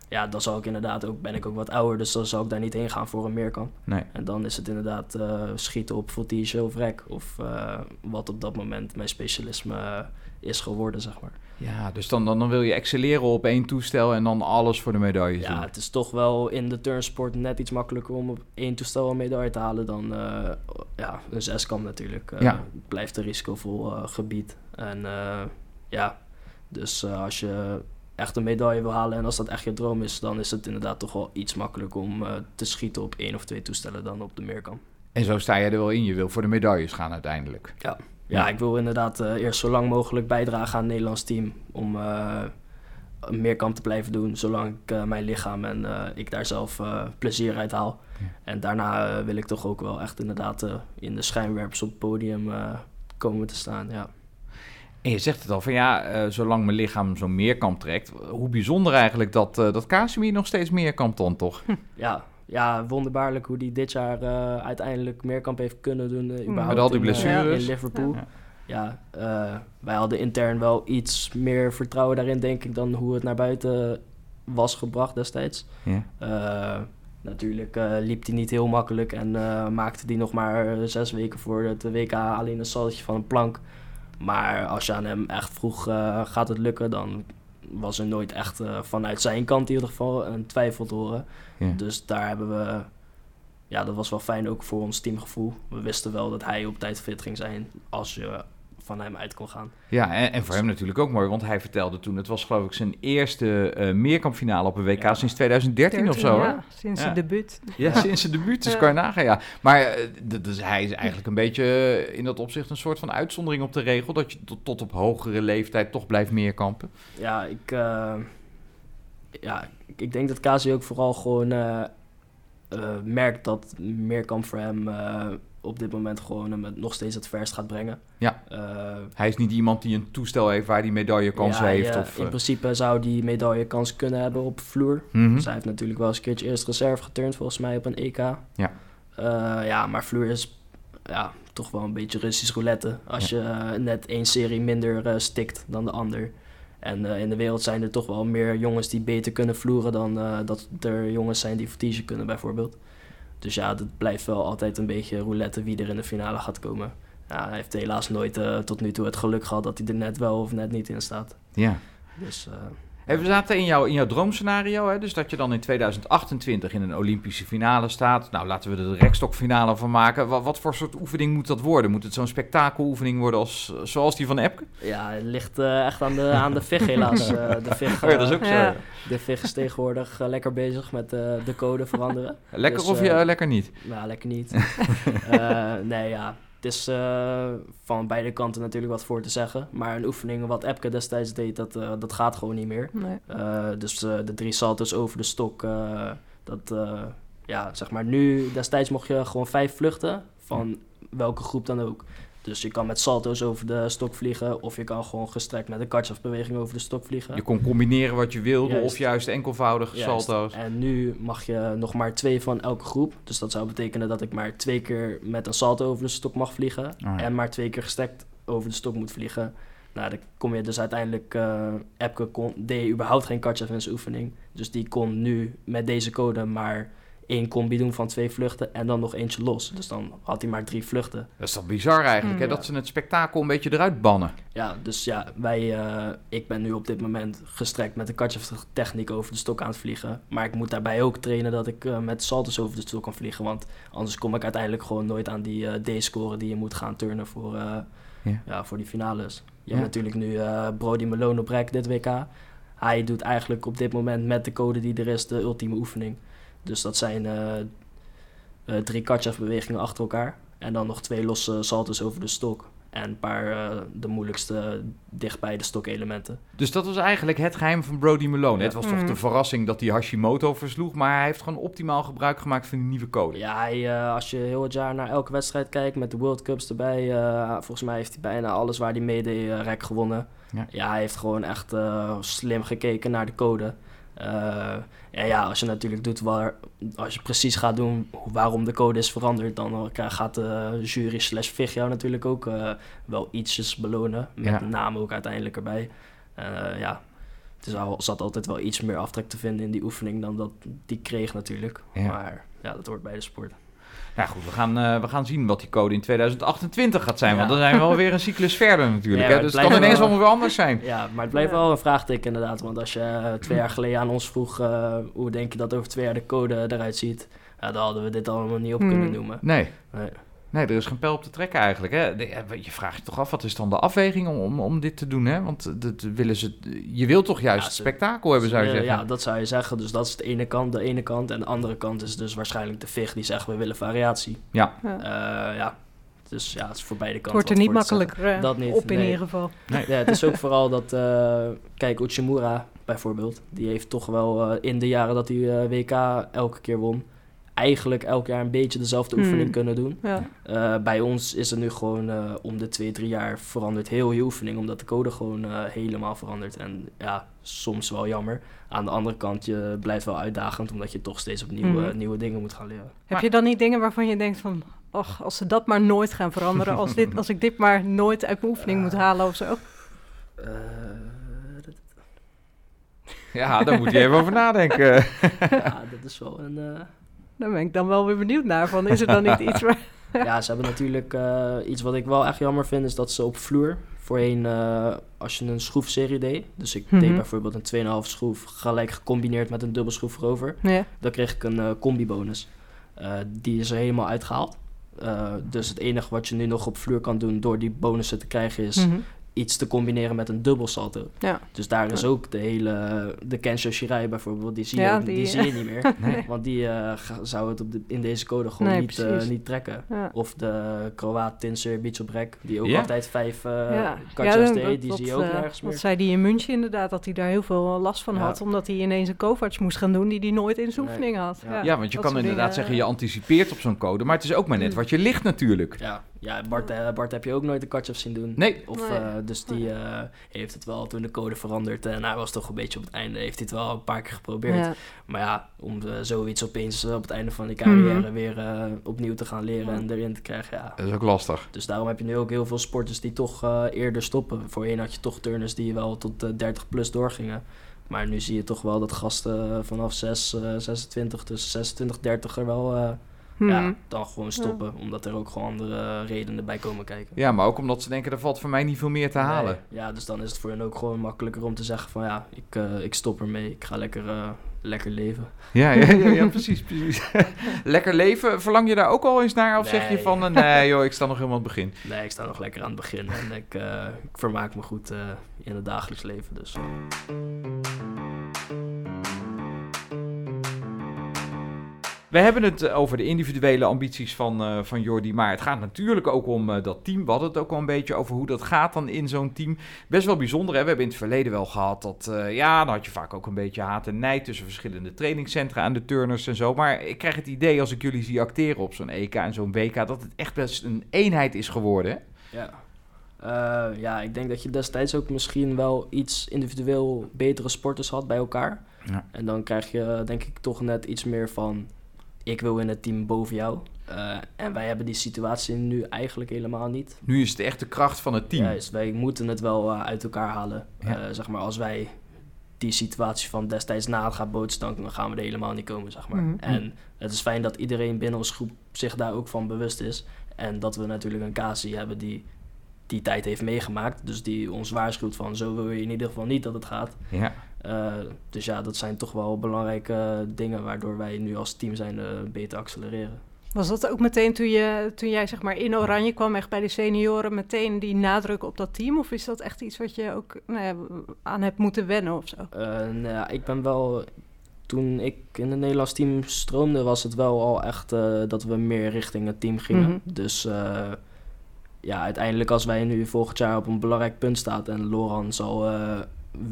ja, dan zal ik inderdaad ook, ben ik ook wat ouder, dus dan zal ik daar niet heen gaan voor een meerkamp. Nee. En dan is het inderdaad uh, schieten op voltige of rek. Of wat op dat moment mijn specialisme is geworden, zeg maar. Ja, dus dan, dan, dan wil je excelleren op één toestel en dan alles voor de medailles Ja, het is toch wel in de turnsport net iets makkelijker om op één toestel een medaille te halen dan uh, ja, een zeskamp natuurlijk. Uh, ja. Het blijft een risicovol uh, gebied. En ja, dus als je echt een medaille wil halen en als dat echt je droom is, dan is het inderdaad toch wel iets makkelijker om te schieten op één of twee toestellen dan op de meerkamp. En zo sta je er wel in. Je wil voor de medailles gaan uiteindelijk. Ja. Ja, ik wil inderdaad uh, eerst zo lang mogelijk bijdragen aan het Nederlands team. Om uh, meer kant te blijven doen, zolang ik uh, mijn lichaam en ik daar zelf plezier uit haal. Ja. En daarna wil ik toch ook wel echt inderdaad in de schijnwerpers op het podium komen te staan. Ja. En je zegt het al, van ja, zolang mijn lichaam zo'n meerkamp trekt. Hoe bijzonder eigenlijk dat, dat Casimir nog steeds meerkamp dan, toch? Ja, ja, wonderbaarlijk hoe die dit jaar uh, uiteindelijk meerkamp heeft kunnen doen. Uh, überhaupt Met al die blessures. in Liverpool. Ja, ja uh, wij hadden intern wel iets meer vertrouwen daarin, denk ik, dan hoe het naar buiten was gebracht destijds. Ja. natuurlijk liep hij niet heel makkelijk en maakte hij nog maar zes weken voor het WK alleen een saltje van een plank. Maar als je aan hem echt vroeg gaat het lukken, dan was er nooit echt uh, vanuit zijn kant in ieder geval een twijfel te horen. Ja. Dus daar hebben we... Ja, dat was wel fijn ook voor ons teamgevoel. We wisten wel dat hij op tijd fit ging zijn als je van hem uit kon gaan. Ja, en, en voor hem natuurlijk ook mooi, want hij vertelde toen... het was geloof ik zijn eerste uh, meerkampfinale op een WK ja. sinds 2013 13, of zo, ja, hoor. sinds zijn debuut. Ja, sinds zijn debuut, dus kan je nagaan, ja. Maar uh, dus hij is eigenlijk een beetje in dat opzicht een soort van uitzondering op de regel... dat je tot, tot op hogere leeftijd toch blijft meerkampen. Ja, ik... Uh, ja, ik denk dat Kasi ook vooral gewoon merkt dat meerkamp voor hem op dit moment gewoon hem nog steeds het verst gaat brengen. Ja. Eh, Hij is niet iemand die een toestel heeft waar die medaillekans ja, heeft. ja, of, in eh, principe zou die medaille kans kunnen hebben op vloer. mhm. Dus hij heeft natuurlijk wel eens een keertje eerst reserve geturnd, volgens mij op een EK. Ja. Eh, ja, maar vloer is ja, toch wel een beetje Russisch roulette. Als je net één serie minder stikt dan de ander. En in de wereld zijn er toch wel meer jongens die beter kunnen vloeren dan dat er jongens zijn die vertiezen kunnen bijvoorbeeld. Dus ja, dat blijft wel altijd een beetje roulette wie er in de finale gaat komen. Ja, hij heeft helaas nooit eh, tot nu toe het geluk gehad dat hij er net wel of net niet in staat. ja. Dus eh, Hey, we zaten in, jouw in jouw droomscenario, hè? dus dat je dan in 2028 in een Olympische finale staat. Nou, laten we er de rekstokfinale van maken. Wat, wat voor soort oefening moet dat worden? Moet het zo'n spektakeloefening worden als, zoals die van Epke? Ja, het ligt eh, echt aan de, aan de VIG helaas. Eh, de VIG, Oh ja, dat is eh, ook zo. Ja. De VIG is tegenwoordig eh, lekker bezig met eh, de code veranderen. Lekker Dus, of eh, je, eh, lekker niet? Nou, lekker niet. Eh, nee, ja. Het is eh, van beide kanten natuurlijk wat voor te zeggen. Maar een oefening wat Epke destijds deed, dat, eh, dat gaat gewoon niet meer. Nee. Eh, dus de drie salto's over de stok, dat, ja, zeg maar nu, destijds mocht je gewoon vijf vluchten, van welke groep dan ook. Dus je kan met salto's over de stok vliegen, of je kan gewoon gestrekt met een kartjesbeweging over de stok vliegen. Je kon combineren wat je wilde Juist. of juist enkelvoudig Juist. salto's. En nu mag je nog maar twee van elke groep. Dus dat zou betekenen dat ik maar twee keer met een salto over de stok mag vliegen. Oh ja. En maar twee keer gestrekt over de stok moet vliegen. Nou, dan kom je dus uiteindelijk... eh Epke kon, deed überhaupt geen oefening. Dus die kon nu met deze code maar één combi doen van twee vluchten... en dan nog eentje los. Dus dan had hij maar drie vluchten. Dat is toch bizar eigenlijk, hè? Mm. dat ze het spektakel een beetje eruit bannen. Ja, dus ja, wij, eh, ik ben nu op dit moment gestrekt met de techniek over de stok aan het vliegen. Maar ik moet daarbij ook trainen dat ik eh, met salto's over de stok kan vliegen. Want anders kom ik uiteindelijk gewoon nooit aan die eh, D-score die je moet gaan turnen voor, eh, Ja. ja. voor die finales. Je Ja. hebt natuurlijk nu eh, Brody Malone op rek dit WK. Hij doet eigenlijk op dit moment met de code die er is de ultieme oefening. Dus dat zijn eh, eh, drie bewegingen achter elkaar. En dan nog twee losse salto's over de stok. En een paar eh, de moeilijkste dichtbij de stokelementen. Dus dat was eigenlijk het geheim van Brody Malone. Ja. Het was toch Mhm. de verrassing dat hij Hashimoto versloeg, maar hij heeft gewoon optimaal gebruik gemaakt van die nieuwe code. Ja, hij, eh, als je heel het jaar naar elke wedstrijd kijkt met de World Cups erbij, eh, volgens mij heeft hij bijna alles waar hij meedeed uh, rek gewonnen. Ja. Ja. hij heeft gewoon echt eh, slim gekeken naar de code. Eh, en ja, als je natuurlijk doet waar, als je precies gaat doen waarom de code is veranderd, dan eh, gaat de jury slash VIG jou natuurlijk ook eh, wel ietsjes belonen. Met Ja. naam ook uiteindelijk erbij. Ja, het is al, zat altijd wel iets meer aftrek te vinden in die oefening dan dat die kreeg natuurlijk. Ja. Maar ja, dat hoort bij de sport. Nou goed, we gaan, eh, we gaan zien wat die code in 2028 gaat zijn, want dan zijn we alweer een cyclus verder natuurlijk. Ja, hè? Dus het kan ineens wel- allemaal weer anders zijn. Ja, maar het blijft Ja. wel een vraagteken inderdaad. Want als je eh, twee jaar geleden aan ons vroeg eh, hoe denk je dat over twee jaar de code eruit ziet, ja, dan hadden we dit allemaal niet op Hmm. kunnen noemen. Nee. Nee. Nee, er is geen pijl op te trekken eigenlijk. Hè? Ja, Je vraagt je toch af, wat is dan de afweging om, om, om dit te doen? Hè? Want dat willen ze, je wilt toch juist Ja, ze- spektakel hebben, zou je Eh, zeggen? Ja, dat zou je zeggen. Dus dat is de ene kant, de ene kant. En de andere kant is dus waarschijnlijk de VIG die zegt we willen variatie. Ja. Ja. Eh, ja. Dus ja, het is voor beide Het kanten. wordt er niet makkelijker eh, Dat niet, op in nee. ieder geval. Ja, het is ook vooral dat, eh, kijk, Uchimura bijvoorbeeld, die heeft toch wel eh, in de jaren dat hij eh, WK elke keer won, eigenlijk elk jaar een beetje dezelfde Hmm. oefening kunnen doen. Ja. Eh, bij ons is het nu gewoon eh, om de twee, drie jaar verandert heel je oefening, omdat de code gewoon eh, helemaal verandert. En ja, soms wel jammer. Aan de andere kant, je blijft wel uitdagend, omdat je toch steeds opnieuw eh, nieuwe dingen moet gaan leren. Heb je dan niet dingen waarvan je denkt van... Och, als ze dat maar nooit gaan veranderen. Als, dit, als ik dit maar nooit uit mijn oefening moet halen of zo. Eh, Ja, daar moet je even over nadenken. ja, dat is wel een... Daar ben ik dan wel weer benieuwd naar. Van, is er dan niet iets waar... Ja, ze hebben natuurlijk eh, iets wat ik wel echt jammer vind, is dat ze op vloer voorheen, eh, als je een schroefserie deed, dus ik Mhm. deed bijvoorbeeld een 2,5 schroef gelijk gecombineerd met een dubbelschroef erover, Ja. dan kreeg ik een eh combi-bonus. Die is er helemaal uitgehaald. Eh, dus het enige wat je nu nog op vloer kan doen door die bonussen te krijgen is Mhm. Iets te combineren met een dubbel salto. Ja. Dus daar is ook de hele, de Kensho Shirai bijvoorbeeld, die zie je, Ja, ook- die, die, zie je niet meer. Nee. Want die eh, zou het op de, in deze code gewoon Nee, niet, eh, niet trekken. Ja. Of de Kroaat Tinser Bicobrek, die ook Ja. altijd vijf uh, dat- deed, die dat, zie je ook eh, nergens Dat zei die in München inderdaad, dat hij daar heel veel last van Ja. had. Omdat hij ineens een Kovacs moest gaan doen die hij nooit in zijn Nee. oefening had. Ja. Ja, want je dat kan inderdaad dingen, zeggen, je anticipeert op zo'n code, maar het is ook maar net Mm. wat je ligt natuurlijk. Ja, ja Bart, eh, Bart heb je ook nooit de katjas zien doen. Nee. Of, Nee. eh, dus die eh, heeft het wel toen de code veranderd. En hij was toch een beetje op het einde, heeft hij het wel een paar keer geprobeerd. Ja. Maar ja, om eh, zoiets opeens eh, op het einde van die carrière Mhm. weer eh, opnieuw te gaan leren en erin te krijgen, ja. Dat is ook lastig. Dus daarom heb je nu ook heel veel sporters die toch eh, eerder stoppen. Voorheen had je toch turners die wel tot eh, 30 plus doorgingen. Maar nu zie je toch wel dat gasten eh, vanaf 6, eh, 26, tussen 26 30 er wel ja, dan gewoon stoppen. Omdat er ook gewoon andere redenen bij komen kijken. Ja, maar ook omdat ze denken, er valt voor mij niet veel meer te halen. Ja, dus dan is het voor hen ook gewoon makkelijker om te zeggen van ja, ik, eh, ik stop ermee. Ik ga lekker, eh, lekker leven. Ja, ja, ja, ja, precies, precies. Lekker leven, verlang je daar ook al eens naar? Of zeg je van, eh, nee joh, ik sta nog helemaal aan het begin. Nee, ik sta nog lekker aan het begin en ik, eh, ik vermaak me goed eh, in het dagelijks leven. Dus. We hebben het eh, over de individuele ambities van, eh, van Jordi, maar het gaat natuurlijk ook om eh, dat team. We hadden het ook al een beetje over hoe dat gaat dan in zo'n team. Best wel bijzonder, hè? we hebben in het verleden wel gehad dat, ja, dan had je vaak ook een beetje haat en nijd tussen verschillende trainingscentra aan de turners en zo. Maar ik krijg het idee als ik jullie zie acteren op zo'n EK en zo'n WK, dat het echt best een eenheid is geworden. hè? Ja. Ja, ik denk dat je destijds ook misschien wel iets individueel betere sporters had bij elkaar. Ja. En dan krijg je denk ik toch net iets meer van, ik wil in het team boven jou. Eh, en wij hebben die situatie nu eigenlijk helemaal niet. Nu is het echt de kracht van het team. Juist, wij moeten het wel eh, uit elkaar halen. Ja. Eh, zeg maar, als wij die situatie van destijds na gaan bootsen, dan gaan we er helemaal niet komen, zeg maar. Mhm. En het is fijn dat iedereen binnen ons groep zich daar ook van bewust is. En dat we natuurlijk een Kasi hebben die die tijd heeft meegemaakt. Dus die ons waarschuwt van zo wil je in ieder geval niet dat het gaat. Ja. Eh, dus ja, dat zijn toch wel belangrijke dingen waardoor wij nu als team zijn eh, beter accelereren. Was dat ook meteen toen, je, toen jij zeg maar in Oranje kwam, echt bij de senioren, meteen die nadruk op dat team? Of is dat echt iets wat je ook nou ja, aan hebt moeten wennen of zo? Eh, nou ja, ik ben wel. Toen ik in het Nederlands team stroomde, was het wel al echt dat we meer richting het team gingen. Mhm. Dus ja, uiteindelijk als wij nu volgend jaar op een belangrijk punt staan en Loran zal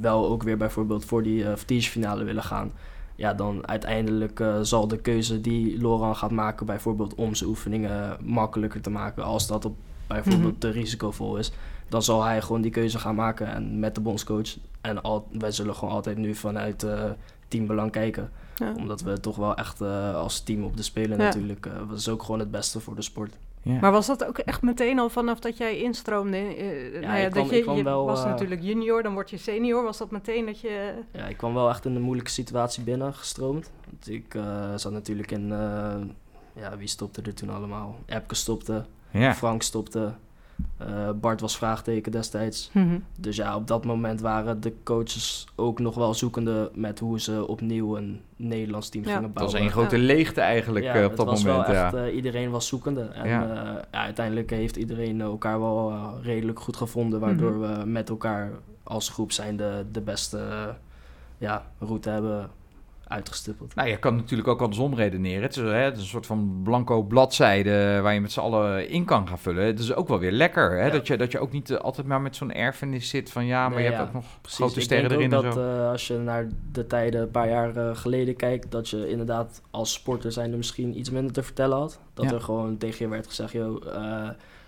wel ook weer bijvoorbeeld voor die uh, finale willen gaan. Ja, dan uiteindelijk eh, zal de keuze die Loran gaat maken, bijvoorbeeld om zijn oefeningen makkelijker te maken, als dat op bijvoorbeeld Mhm. te risicovol is, dan zal hij gewoon die keuze gaan maken en met de bondscoach. En al, wij zullen gewoon altijd nu vanuit eh teambelang kijken. Ja. Omdat we toch wel echt eh, als team op de spelen Ja. natuurlijk. eh, dat is ook gewoon het beste voor de sport. Ja. Maar was dat ook echt meteen al vanaf dat jij instroomde? Eh, nou ja, ik kwam- dat je, ik kwam je wel, was eh, natuurlijk junior, dan word je senior. Was dat meteen dat je... Ja, ik kwam wel echt in een moeilijke situatie binnen gestroomd. Want ik eh, zat natuurlijk in... ja, wie stopte er toen allemaal? Epke stopte, ja. Frank stopte. Eh, Bart was vraagteken destijds. Mhm. Dus ja, op dat moment waren de coaches ook nog wel zoekende met hoe ze opnieuw een Nederlands team Ja. gingen Dat bouwen. was één grote Ja. leegte eigenlijk Ja, eh, op het dat was moment. wel echt, eh, iedereen was zoekende. En Ja. ja. ja, uiteindelijk heeft iedereen elkaar wel redelijk goed gevonden, waardoor Mhm. we met elkaar als groep zijn de, de beste ja, route hebben uitgestippeld. Nou, je kan natuurlijk ook andersom redeneren. Het is, hè, het is een soort van blanco bladzijde waar je met z'n allen in kan gaan vullen. Het is ook wel weer lekker, hè? Ja. Dat, je, dat je ook niet eh, altijd maar met zo'n erfenis zit van ja, maar Nee, je hebt ja, ook nog Precies, grote ik sterren denk erin ook en dat zo. eh, als je naar de tijden een paar jaar eh, geleden kijkt, dat je inderdaad als sporter zijnde misschien iets minder te vertellen had. Dat Ja. er gewoon tegen je werd gezegd, joh,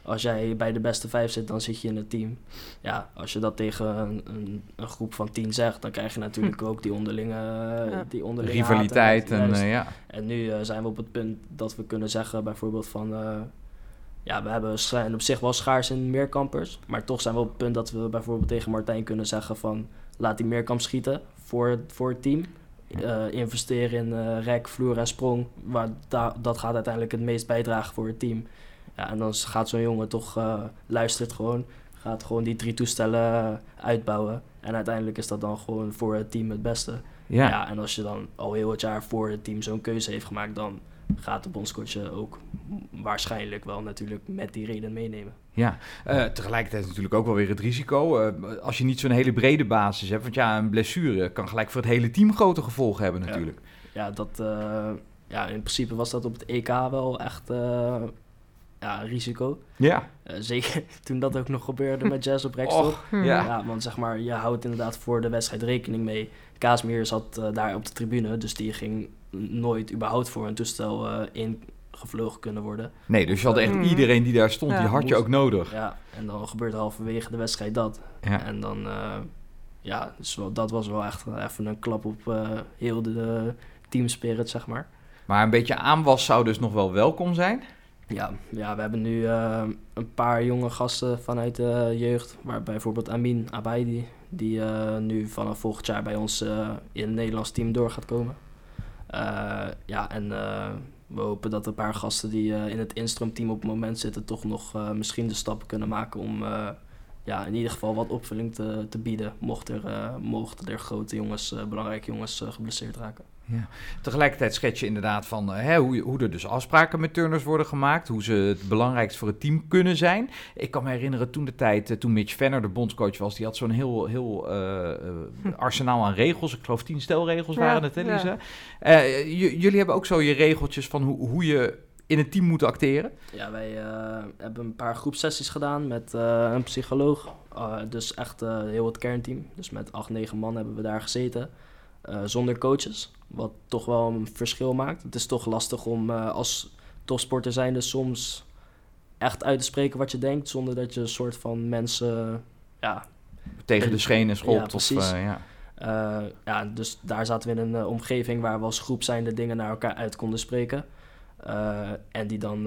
als jij bij de beste vijf zit, dan zit je in het team. Ja, als je dat tegen een, een, een groep van tien zegt, dan krijg je natuurlijk ook die onderlinge, Ja. die onderlinge Rivaliteit en eh, ja. En nu eh, zijn we op het punt dat we kunnen zeggen, bijvoorbeeld van... eh, ja, we hebben, zijn op zich wel schaars in meerkampers. Maar toch zijn we op het punt dat we bijvoorbeeld tegen Martijn kunnen zeggen van... Laat die meerkamp schieten voor, het- voor het team. Eh, investeer in eh, rek, vloer en sprong. Waar da- dat gaat uiteindelijk het meest bijdragen voor het team. Ja, en dan gaat zo'n jongen toch, eh, luistert gewoon... Gaat gewoon die drie toestellen eh, uitbouwen. En uiteindelijk is dat dan gewoon voor het team het beste. Ja. Ja. en als je dan al heel het jaar voor het team zo'n keuze heeft gemaakt, dan gaat de bondscoach je ook waarschijnlijk wel natuurlijk met die reden meenemen. Ja, Eh, tegelijkertijd natuurlijk ook wel weer het risico. eh, als je niet zo'n hele brede basis hebt. Want ja, een blessure kan gelijk voor het hele team grote gevolgen hebben natuurlijk. Ja, dat, eh, ja, in principe was dat op het EK wel echt eh, ja, risico. Ja. Eh, zeker toen dat ook nog gebeurde met Jazz op Rexel. Och, ja. Ja, want zeg maar, je houdt inderdaad voor de wedstrijd rekening mee. Kaasmeer zat eh, daar op de tribune, dus die ging nooit überhaupt voor een toestel eh, ingevlogen kunnen worden. Nee, dus je had echt Mm. iedereen die daar stond, Ja. die had je ook nodig. Ja, en dan gebeurt halverwege de wedstrijd dat. Ja. En dan, eh, ja, dus wel, dat was wel echt even een klap op eh, heel de, de teamspirit, zeg maar. Maar een beetje aanwas zou dus nog wel welkom zijn. Ja, ja we hebben nu eh, een paar jonge gasten vanuit de jeugd. Waar bijvoorbeeld Amin Abaidi, die eh, nu vanaf volgend jaar bij ons eh, in het Nederlands team door gaat komen. Ja, en we hopen dat een paar gasten die in het instroomteam op het moment zitten... toch nog misschien de stappen kunnen maken om ja, in ieder geval wat opvulling te, te bieden... mocht er, mochten er grote jongens, belangrijke jongens geblesseerd raken. Tegelijkertijd schets je inderdaad van eh, hè, hoe, hoe er dus afspraken met turners worden gemaakt. Hoe ze het belangrijkst voor het team kunnen zijn. Ik kan me herinneren toen de tijd, eh, toen Mitch Venner de bondscoach was. Die had zo'n heel, heel eh, eh, arsenaal aan regels. Ik geloof tien stelregels Ja, waren het, hè ja. Lisa? Eh, jullie hebben ook zo je regeltjes van hoe, hoe je in een team moet acteren. Ja, wij eh, hebben een paar groepsessies gedaan met eh, een psycholoog. Uh, dus echt eh, heel het kernteam. Dus met acht, negen man hebben we daar gezeten. Uh, zonder coaches. Wat toch wel een verschil maakt. Het is toch lastig om uh, als topsporter zijnde soms echt uit te spreken wat je denkt. Zonder dat je een soort van mensen... ja, Tegen de schenen schopt. Ja. Of, uh, ja. Ja, dus daar zaten we in een omgeving waar we als groep zijnde dingen naar elkaar uit konden spreken. Uh, en die dan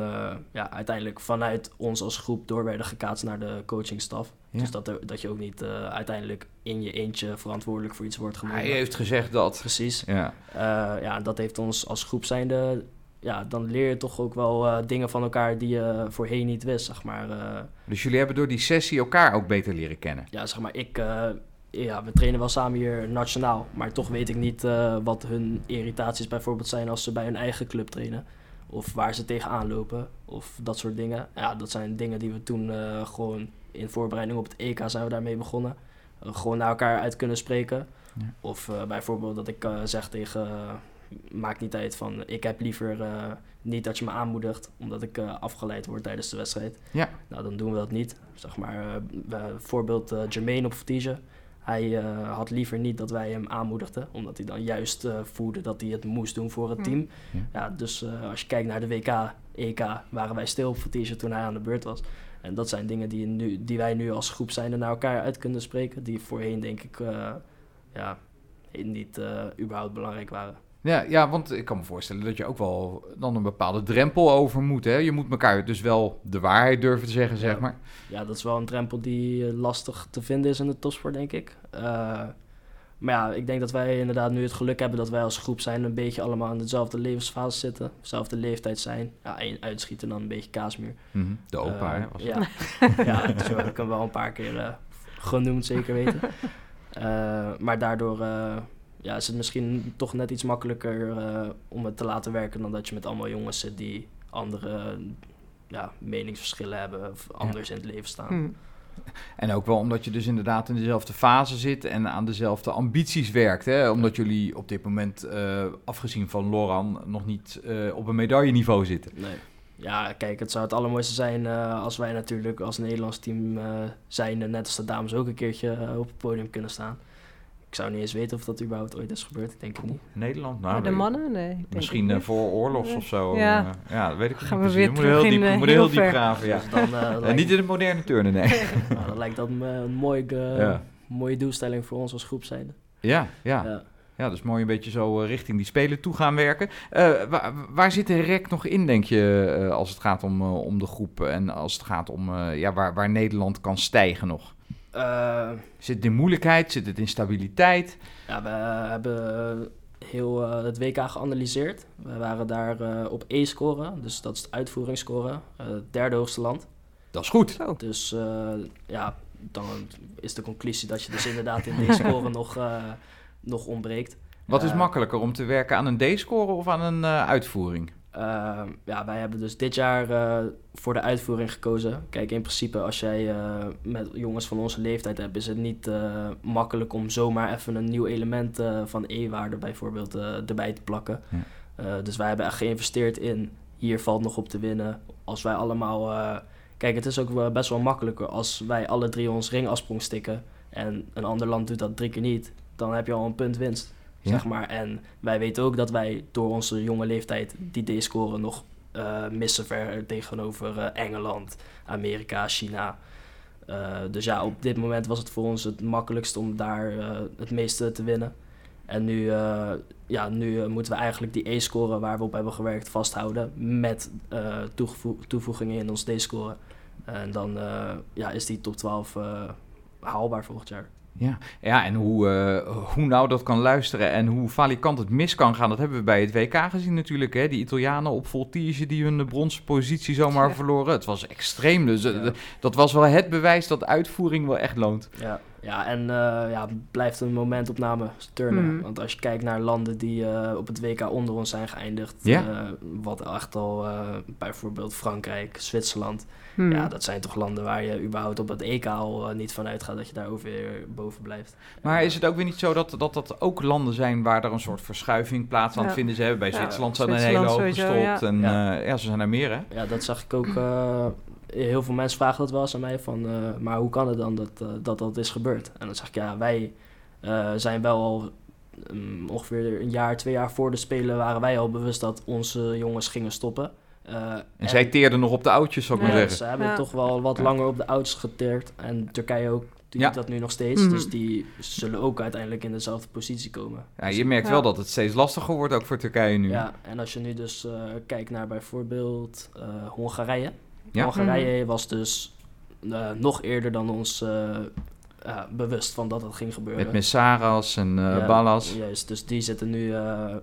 ja, uiteindelijk vanuit ons als groep door werden gekaatst naar de coachingstaf. Ja. Dus dat, er, dat je ook niet uh, uiteindelijk in je eentje verantwoordelijk voor iets wordt genomen. Hij heeft gezegd dat. Precies. Ja, uh, ja dat heeft ons als groep zijnde... Ja, dan leer je toch ook wel uh, dingen van elkaar die je voorheen niet wist, zeg maar. uh. dus jullie hebben door die sessie elkaar ook beter leren kennen? Ja, zeg maar, ik... uh, ja, we trainen wel samen hier nationaal, maar toch weet ik niet uh, wat hun irritaties bijvoorbeeld zijn als ze bij hun eigen club trainen. Of waar ze tegenaan lopen, of dat soort dingen. Ja, dat zijn dingen die we toen uh, gewoon in voorbereiding op het EK zijn we daarmee begonnen. Uh, gewoon naar elkaar uit kunnen spreken. Ja. Of uh, bijvoorbeeld dat ik zeg tegen, maakt niet uit van, ik heb liever niet dat je me aanmoedigt, omdat ik afgeleid word tijdens de wedstrijd. Ja. Nou, dan doen we dat niet. Zeg maar, bijvoorbeeld Jermaine op Vertige. Hij uh, had liever niet dat wij hem aanmoedigden, omdat hij dan juist uh, voelde dat hij het moest doen voor het team. Ja. ja dus uh, als je kijkt naar de WK, EK, waren wij stil op Vertige toen hij aan de beurt was. En dat zijn dingen die, nu, die wij nu als groep zijn naar elkaar uit kunnen spreken, die voorheen denk ik ja, niet überhaupt belangrijk waren. Ja, ja, want ik kan me voorstellen dat je ook wel dan een bepaalde drempel over moet. Hè? Je moet elkaar dus wel de waarheid durven te zeggen, zeg ja. maar. Ja, dat is wel een drempel die uh, lastig te vinden is in de topsport, denk ik. Uh, maar ja, ik denk dat wij inderdaad nu het geluk hebben dat wij als groep zijn een beetje allemaal in dezelfde levensfase zitten. Dezelfde leeftijd zijn. Ja, en uitschieten dan een beetje kaasmuur. Mm -hmm. De opa, uh? Was ja, ja zo heb ik hem wel een paar keer uh, genoemd, zeker weten. Maar daardoor ja, is het misschien toch net iets makkelijker uh, om het te laten werken dan dat je met allemaal jongens zit die andere ja, meningsverschillen hebben of anders ja. in het leven staan. Hmm. En ook wel omdat je dus inderdaad in dezelfde fase zit en aan dezelfde ambities werkt. Hè? Omdat jullie op dit moment, uh, afgezien van Loran, nog niet uh, op een medailleniveau zitten. Nee. Ja, kijk, het zou het allermooiste zijn uh, als wij natuurlijk als Nederlands team zijn, net als de dames ook een keertje op het podium kunnen staan. Ik zou niet eens weten of dat überhaupt ooit is gebeurd. Ik denk het niet. Nederland? Nou, de mannen? Nee. Misschien uh, voor oorlogs nee. of zo. Ja, uh, ja dat weet ik Gaan niet. we weer moet heel diep, in, moet heel diep graven. Ja. Dus dan, uh, lijkt... niet in het moderne turnen, nee. nou, dan lijkt dat een, mooie, ja. mooie doelstelling voor ons als groep zijn. Ja, ja. ja. Ja, dus mooi een beetje zo uh, richting die spelen toe gaan werken. Uh, waar, waar zit de rek nog in, denk je, uh, als het gaat om, om de groep en als het gaat om ja, waar, waar Nederland kan stijgen nog? Uh, zit het in moeilijkheid? Zit het in stabiliteit? Ja, we hebben heel uh, het WK geanalyseerd. We waren daar uh, op E-scoren, dus dat is het uitvoeringsscoren. het derde hoogste land. Dat is goed. Oh. Dus ja, dan is de conclusie dat je dus inderdaad in deze score nog, nog ontbreekt. Wat is Eh, makkelijker om te werken aan een D-score of aan een eh, uitvoering? Uh, ja, wij hebben dus dit jaar uh, voor de uitvoering gekozen. Kijk, in principe als jij uh, met jongens van onze leeftijd hebt, is het niet uh, makkelijk om zomaar even een nieuw element van E-waarde bijvoorbeeld erbij te plakken. Ja. dus wij hebben echt geïnvesteerd in hier valt nog op te winnen. Als wij allemaal. kijk, het is ook best wel makkelijker als wij alle drie ons ringafsprong stikken en een ander land doet dat drie keer niet, dan heb je al een punt winst. Zeg maar. En wij weten ook dat wij door onze jonge leeftijd die D-score nog uh, missen ver tegenover uh, Engeland, Amerika, China. Uh, dus ja, op dit moment was het voor ons het makkelijkst om daar het meeste te winnen. En nu, ja, nu moeten we eigenlijk die E-score waar we op hebben gewerkt vasthouden met toevoegingen in ons D-score. En dan ja, is die top 12 haalbaar volgend jaar. Ja, ja en hoe, uh, hoe nou dat kan luisteren en hoe valikant het mis kan gaan, dat hebben we bij het WK gezien natuurlijk. Hè? Die Italianen op voltige die hun bronzen positie zomaar ja. verloren. Het was extreem, dus ja. dat was wel het bewijs dat uitvoering wel echt loont. Ja, ja en uh, ja, blijft een momentopname turnen. Mm. Want als je kijkt naar landen die uh, op het WK onder ons zijn geëindigd, ja. wat echt al bijvoorbeeld Frankrijk, Zwitserland... Hmm. Ja, dat zijn toch landen waar je überhaupt op het EK al uh, niet van uitgaat dat je daar ook weer boven blijft. Maar is het ook weer niet zo dat, dat dat ook landen zijn waar er een soort verschuiving plaats aan Ja. vinden? Ze hebben bij Ja, Zwitserland zijn er een hele hoop gestopt. ja. En Ja. ja. ja, ze zijn er meer hè? Ja, dat zag ik ook. eh, heel veel mensen vragen dat wel eens aan mij van, eh, maar hoe kan het dan dat, eh, dat dat is gebeurd? En dan zeg ik, ja, wij eh, zijn wel al mm, ongeveer een jaar, twee jaar voor de Spelen waren wij al bewust dat onze jongens gingen stoppen. Eh, En, zij teerden nog op de oudjes, zou ik Ja, maar zeggen. ze hebben Ja. toch wel wat Ja. langer op de ouds geteerd. En Turkije ook, Ja. doet dat nu nog steeds. Mhm. Dus die zullen ook uiteindelijk in dezelfde positie komen. Ja, je merkt Ja. wel dat het steeds lastiger wordt, ook voor Turkije nu. Ja, en als je nu dus eh, kijkt naar bijvoorbeeld eh, Hongarije. Ja. Hongarije was dus eh, nog eerder dan ons eh, ja, bewust van dat het ging gebeuren. Met Messaras en eh Ja, Ballas. Juist, dus die zitten nu eh,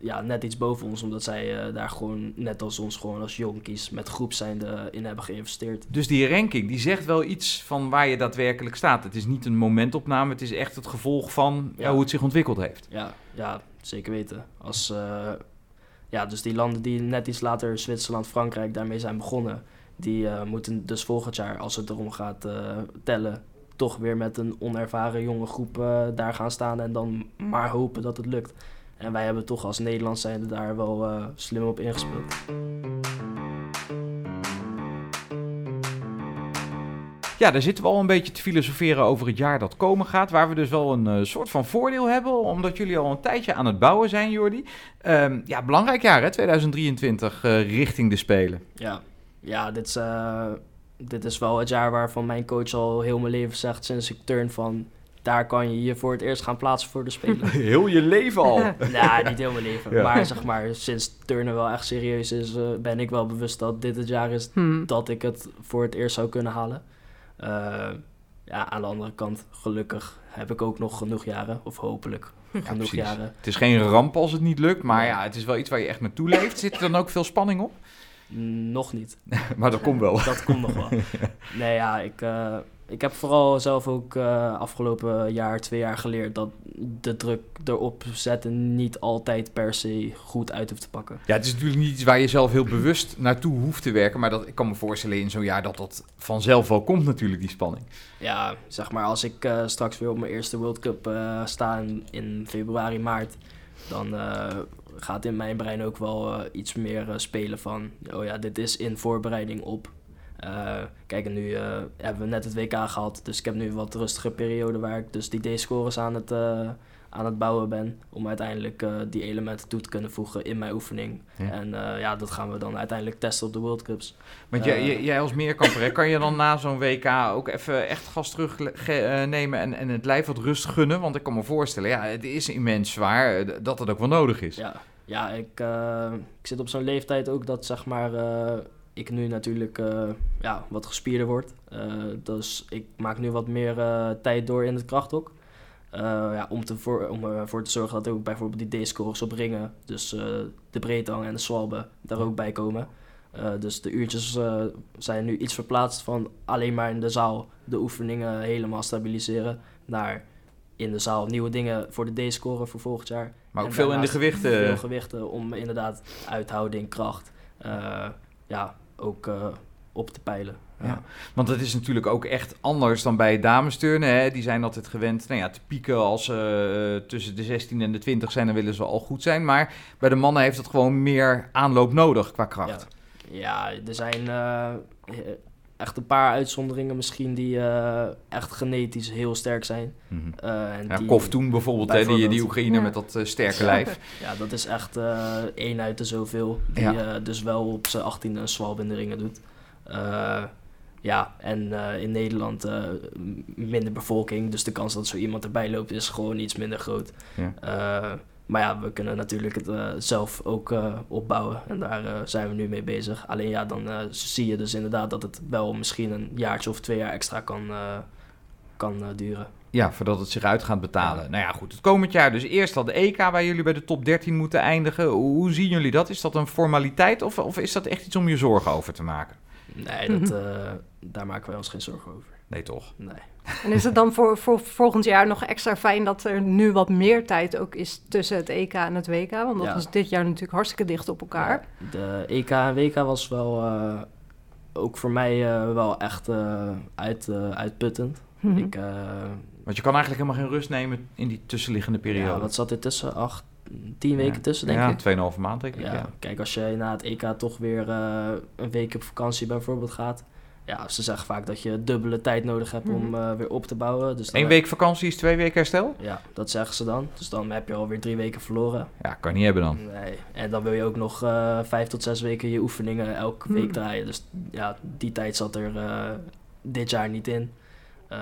ja, net iets boven ons, omdat zij eh, daar gewoon, net als ons, gewoon als jonkies met groep zijnde in hebben geïnvesteerd. Dus die ranking, die zegt wel iets van waar je daadwerkelijk staat. Het is niet een momentopname, het is echt het gevolg van ja, hoe het zich ontwikkeld heeft. Ja, ja zeker weten. Als, eh, ja, dus die landen die net iets later, Zwitserland, Frankrijk, daarmee zijn begonnen, die eh, moeten dus volgend jaar, als het erom gaat eh, tellen, toch weer met een onervaren jonge groep eh, daar gaan staan en dan maar hopen dat het lukt. En wij hebben toch als Nederland zijnde daar wel slim op ingespeeld. Ja, daar zitten we al een beetje te filosoferen over het jaar dat komen gaat. Waar we dus wel een soort van voordeel hebben, omdat jullie al een tijdje aan het bouwen zijn, Jordi. Ehm, ja, belangrijk jaar hè, 2023 eh, richting de Spelen. Ja, ja dit, is, eh, dit is wel het jaar waarvan mijn coach al heel mijn leven zegt sinds ik turn van... Daar kan je je voor het eerst gaan plaatsen voor de Spelen. Heel je leven al. nou, niet heel mijn leven. Ja. Maar zeg maar, sinds turnen wel echt serieus is, eh, ben ik wel bewust dat dit het jaar is Hmm. dat ik het voor het eerst zou kunnen halen. Eh, ja, aan de andere kant, gelukkig heb ik ook nog genoeg jaren, of hopelijk genoeg precies. jaren. Het is geen ramp als het niet lukt, maar ja, het is wel iets waar je echt naartoe leeft. Zit er dan ook veel spanning op? Nog niet. Maar dat komt wel. Dat komt nog wel. Nee, ja, ik, eh, ik heb vooral zelf ook eh, afgelopen jaar, twee jaar geleerd dat de druk erop zetten niet altijd per se goed uit hoeft te pakken. Ja, het is natuurlijk niet iets waar je zelf heel bewust naartoe hoeft te werken. Maar dat, ik kan me voorstellen in zo'n jaar dat dat vanzelf wel komt natuurlijk, die spanning. Ja, zeg maar, als ik eh, straks weer op mijn eerste World Cup sta in, in februari, maart, dan gaat in mijn brein ook wel eh, iets meer eh, spelen van, oh ja, dit is in voorbereiding op. Eh, kijk, en nu hebben we net het WK gehad, dus ik heb nu een wat rustige periode waar ik dus die D-scores aan het, aan het bouwen ben, om uiteindelijk die elementen toe te kunnen voegen in mijn oefening. Ja. En ja, dat gaan we dan uiteindelijk testen op de World Cups. Want jij, jij- jij als meerkamper, hè, kan je dan na zo'n WK ook even echt gas terugnemen en, en het lijf wat rust gunnen? Want ik kan me voorstellen, ja, het is immens zwaar, dat het ook wel nodig is. Ja, ja ik, eh, ik zit op zo'n leeftijd ook dat zeg maar eh, ik nu natuurlijk eh, ja, wat gespierder word. Dus ik maak nu wat meer tijd door in het krachthok. Ja, om, te voor, om ervoor te zorgen dat ook bijvoorbeeld die D-scores op ringen, dus de breedhang en de swalbe, daar ook bij komen. Dus de uurtjes zijn nu iets verplaatst van alleen maar in de zaal de oefeningen helemaal stabiliseren naar in de zaal nieuwe dingen voor de D-score voor volgend jaar. Maar ook En veel in de gewichten. Veel gewichten om inderdaad uithouding, kracht, eh, ja, ook eh, op te peilen. Ja. Want het is natuurlijk ook echt anders dan bij damesturnen. Hè? Die zijn altijd gewend nou ja, te pieken als ze eh, tussen de 16 en de 20 zijn. Dan willen ze al goed zijn. Maar bij de mannen heeft het gewoon meer aanloop nodig qua kracht. Ja, er zijn echt een paar uitzonderingen misschien die eh, echt genetisch heel sterk zijn. Mhm. Eh, en Ja, die- Kovtoen bijvoorbeeld, hè, die, die Ja. met dat eh, sterke lijf. Ja, dat is echt eh één uit de zoveel. Die Ja. eh, dus wel op zijn 18e een swab in de ringen doet. Eh, ja, en eh, in Nederland eh, minder bevolking. Dus de kans dat zo iemand erbij loopt is gewoon iets minder groot. Ja. Maar ja, we kunnen natuurlijk het eh, zelf ook eh, opbouwen. En daar eh, zijn we nu mee bezig. Alleen ja, dan zie je dus inderdaad dat het wel misschien een jaartje of twee jaar extra kan, kan duren. Ja, voordat het zich uit gaat betalen. Nou ja, goed. Het komend jaar dus eerst al de EK waar jullie bij de top 13 moeten eindigen. Hoe, zien jullie dat? Is dat een formaliteit of, of is dat echt iets om je zorgen over te maken? Nee, dat, daar maken wij ons geen zorgen over. Nee, toch? Nee. En is het dan voor, voor volgend jaar nog extra fijn dat er nu wat meer tijd ook is tussen het EK en het WK? Want dat Ja. was dit jaar natuurlijk hartstikke dicht op elkaar. De EK en WK was wel eh, ook voor mij eh, wel echt eh, uit, eh, uitputtend. Ik, eh, Want je kan eigenlijk helemaal geen rust nemen in die tussenliggende periode. ja, wat zat er tussen? Acht, tien weken Ja. tussen, denk ja, ik. 2,5 maand denk ik. Ja, Ja. Kijk, als je na het EK toch weer eh, een week op vakantie bijvoorbeeld gaat. Ja, ze zeggen vaak dat je dubbele tijd nodig hebt om Mhm. eh, weer op te bouwen. Dus Eén week vakantie is twee weken herstel? Ja, dat zeggen ze dan. Dus dan heb je alweer drie weken verloren. Ja, kan niet hebben dan. Nee. En dan wil je ook nog eh, vijf tot zes weken je oefeningen elke Hmm. week draaien. Dus ja, die tijd zat er eh, dit jaar niet in. Eh,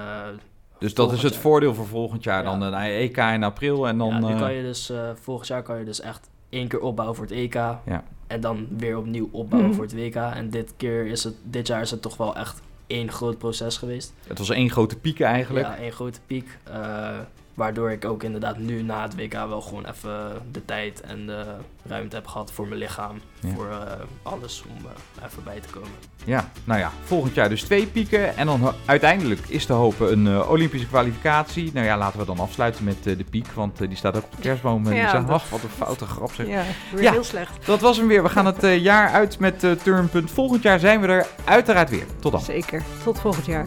Dus dat is het jaar. voordeel voor volgend jaar. Ja. Dan een EK in april en dan... ja, nu kan je dus, eh, volgend jaar kan je dus echt één keer opbouwen voor het EK. Ja. En dan weer opnieuw opbouwen Mhm. voor het WK. En dit keer is het, dit jaar is het toch wel echt één groot proces geweest. Het was één grote piek eigenlijk. Ja, één grote piek. eh, waardoor ik ook inderdaad nu na het WK wel gewoon even de tijd en de ruimte heb gehad voor mijn lichaam. Ja. Voor eh, alles om eh, even bij te komen. Ja, nou ja, volgend jaar dus twee pieken. En dan uiteindelijk is te hopen een eh, Olympische kwalificatie. Nou ja, laten we dan afsluiten met eh, de piek, want die staat ook op de kerstboom. En Ja, ach, wat een foute grap zeg. Ja, weer Ja. heel slecht. Dat was hem weer. We gaan het eh, jaar uit met Turnpunt. Volgend jaar zijn we er uiteraard weer. Tot dan. Zeker. Tot volgend jaar.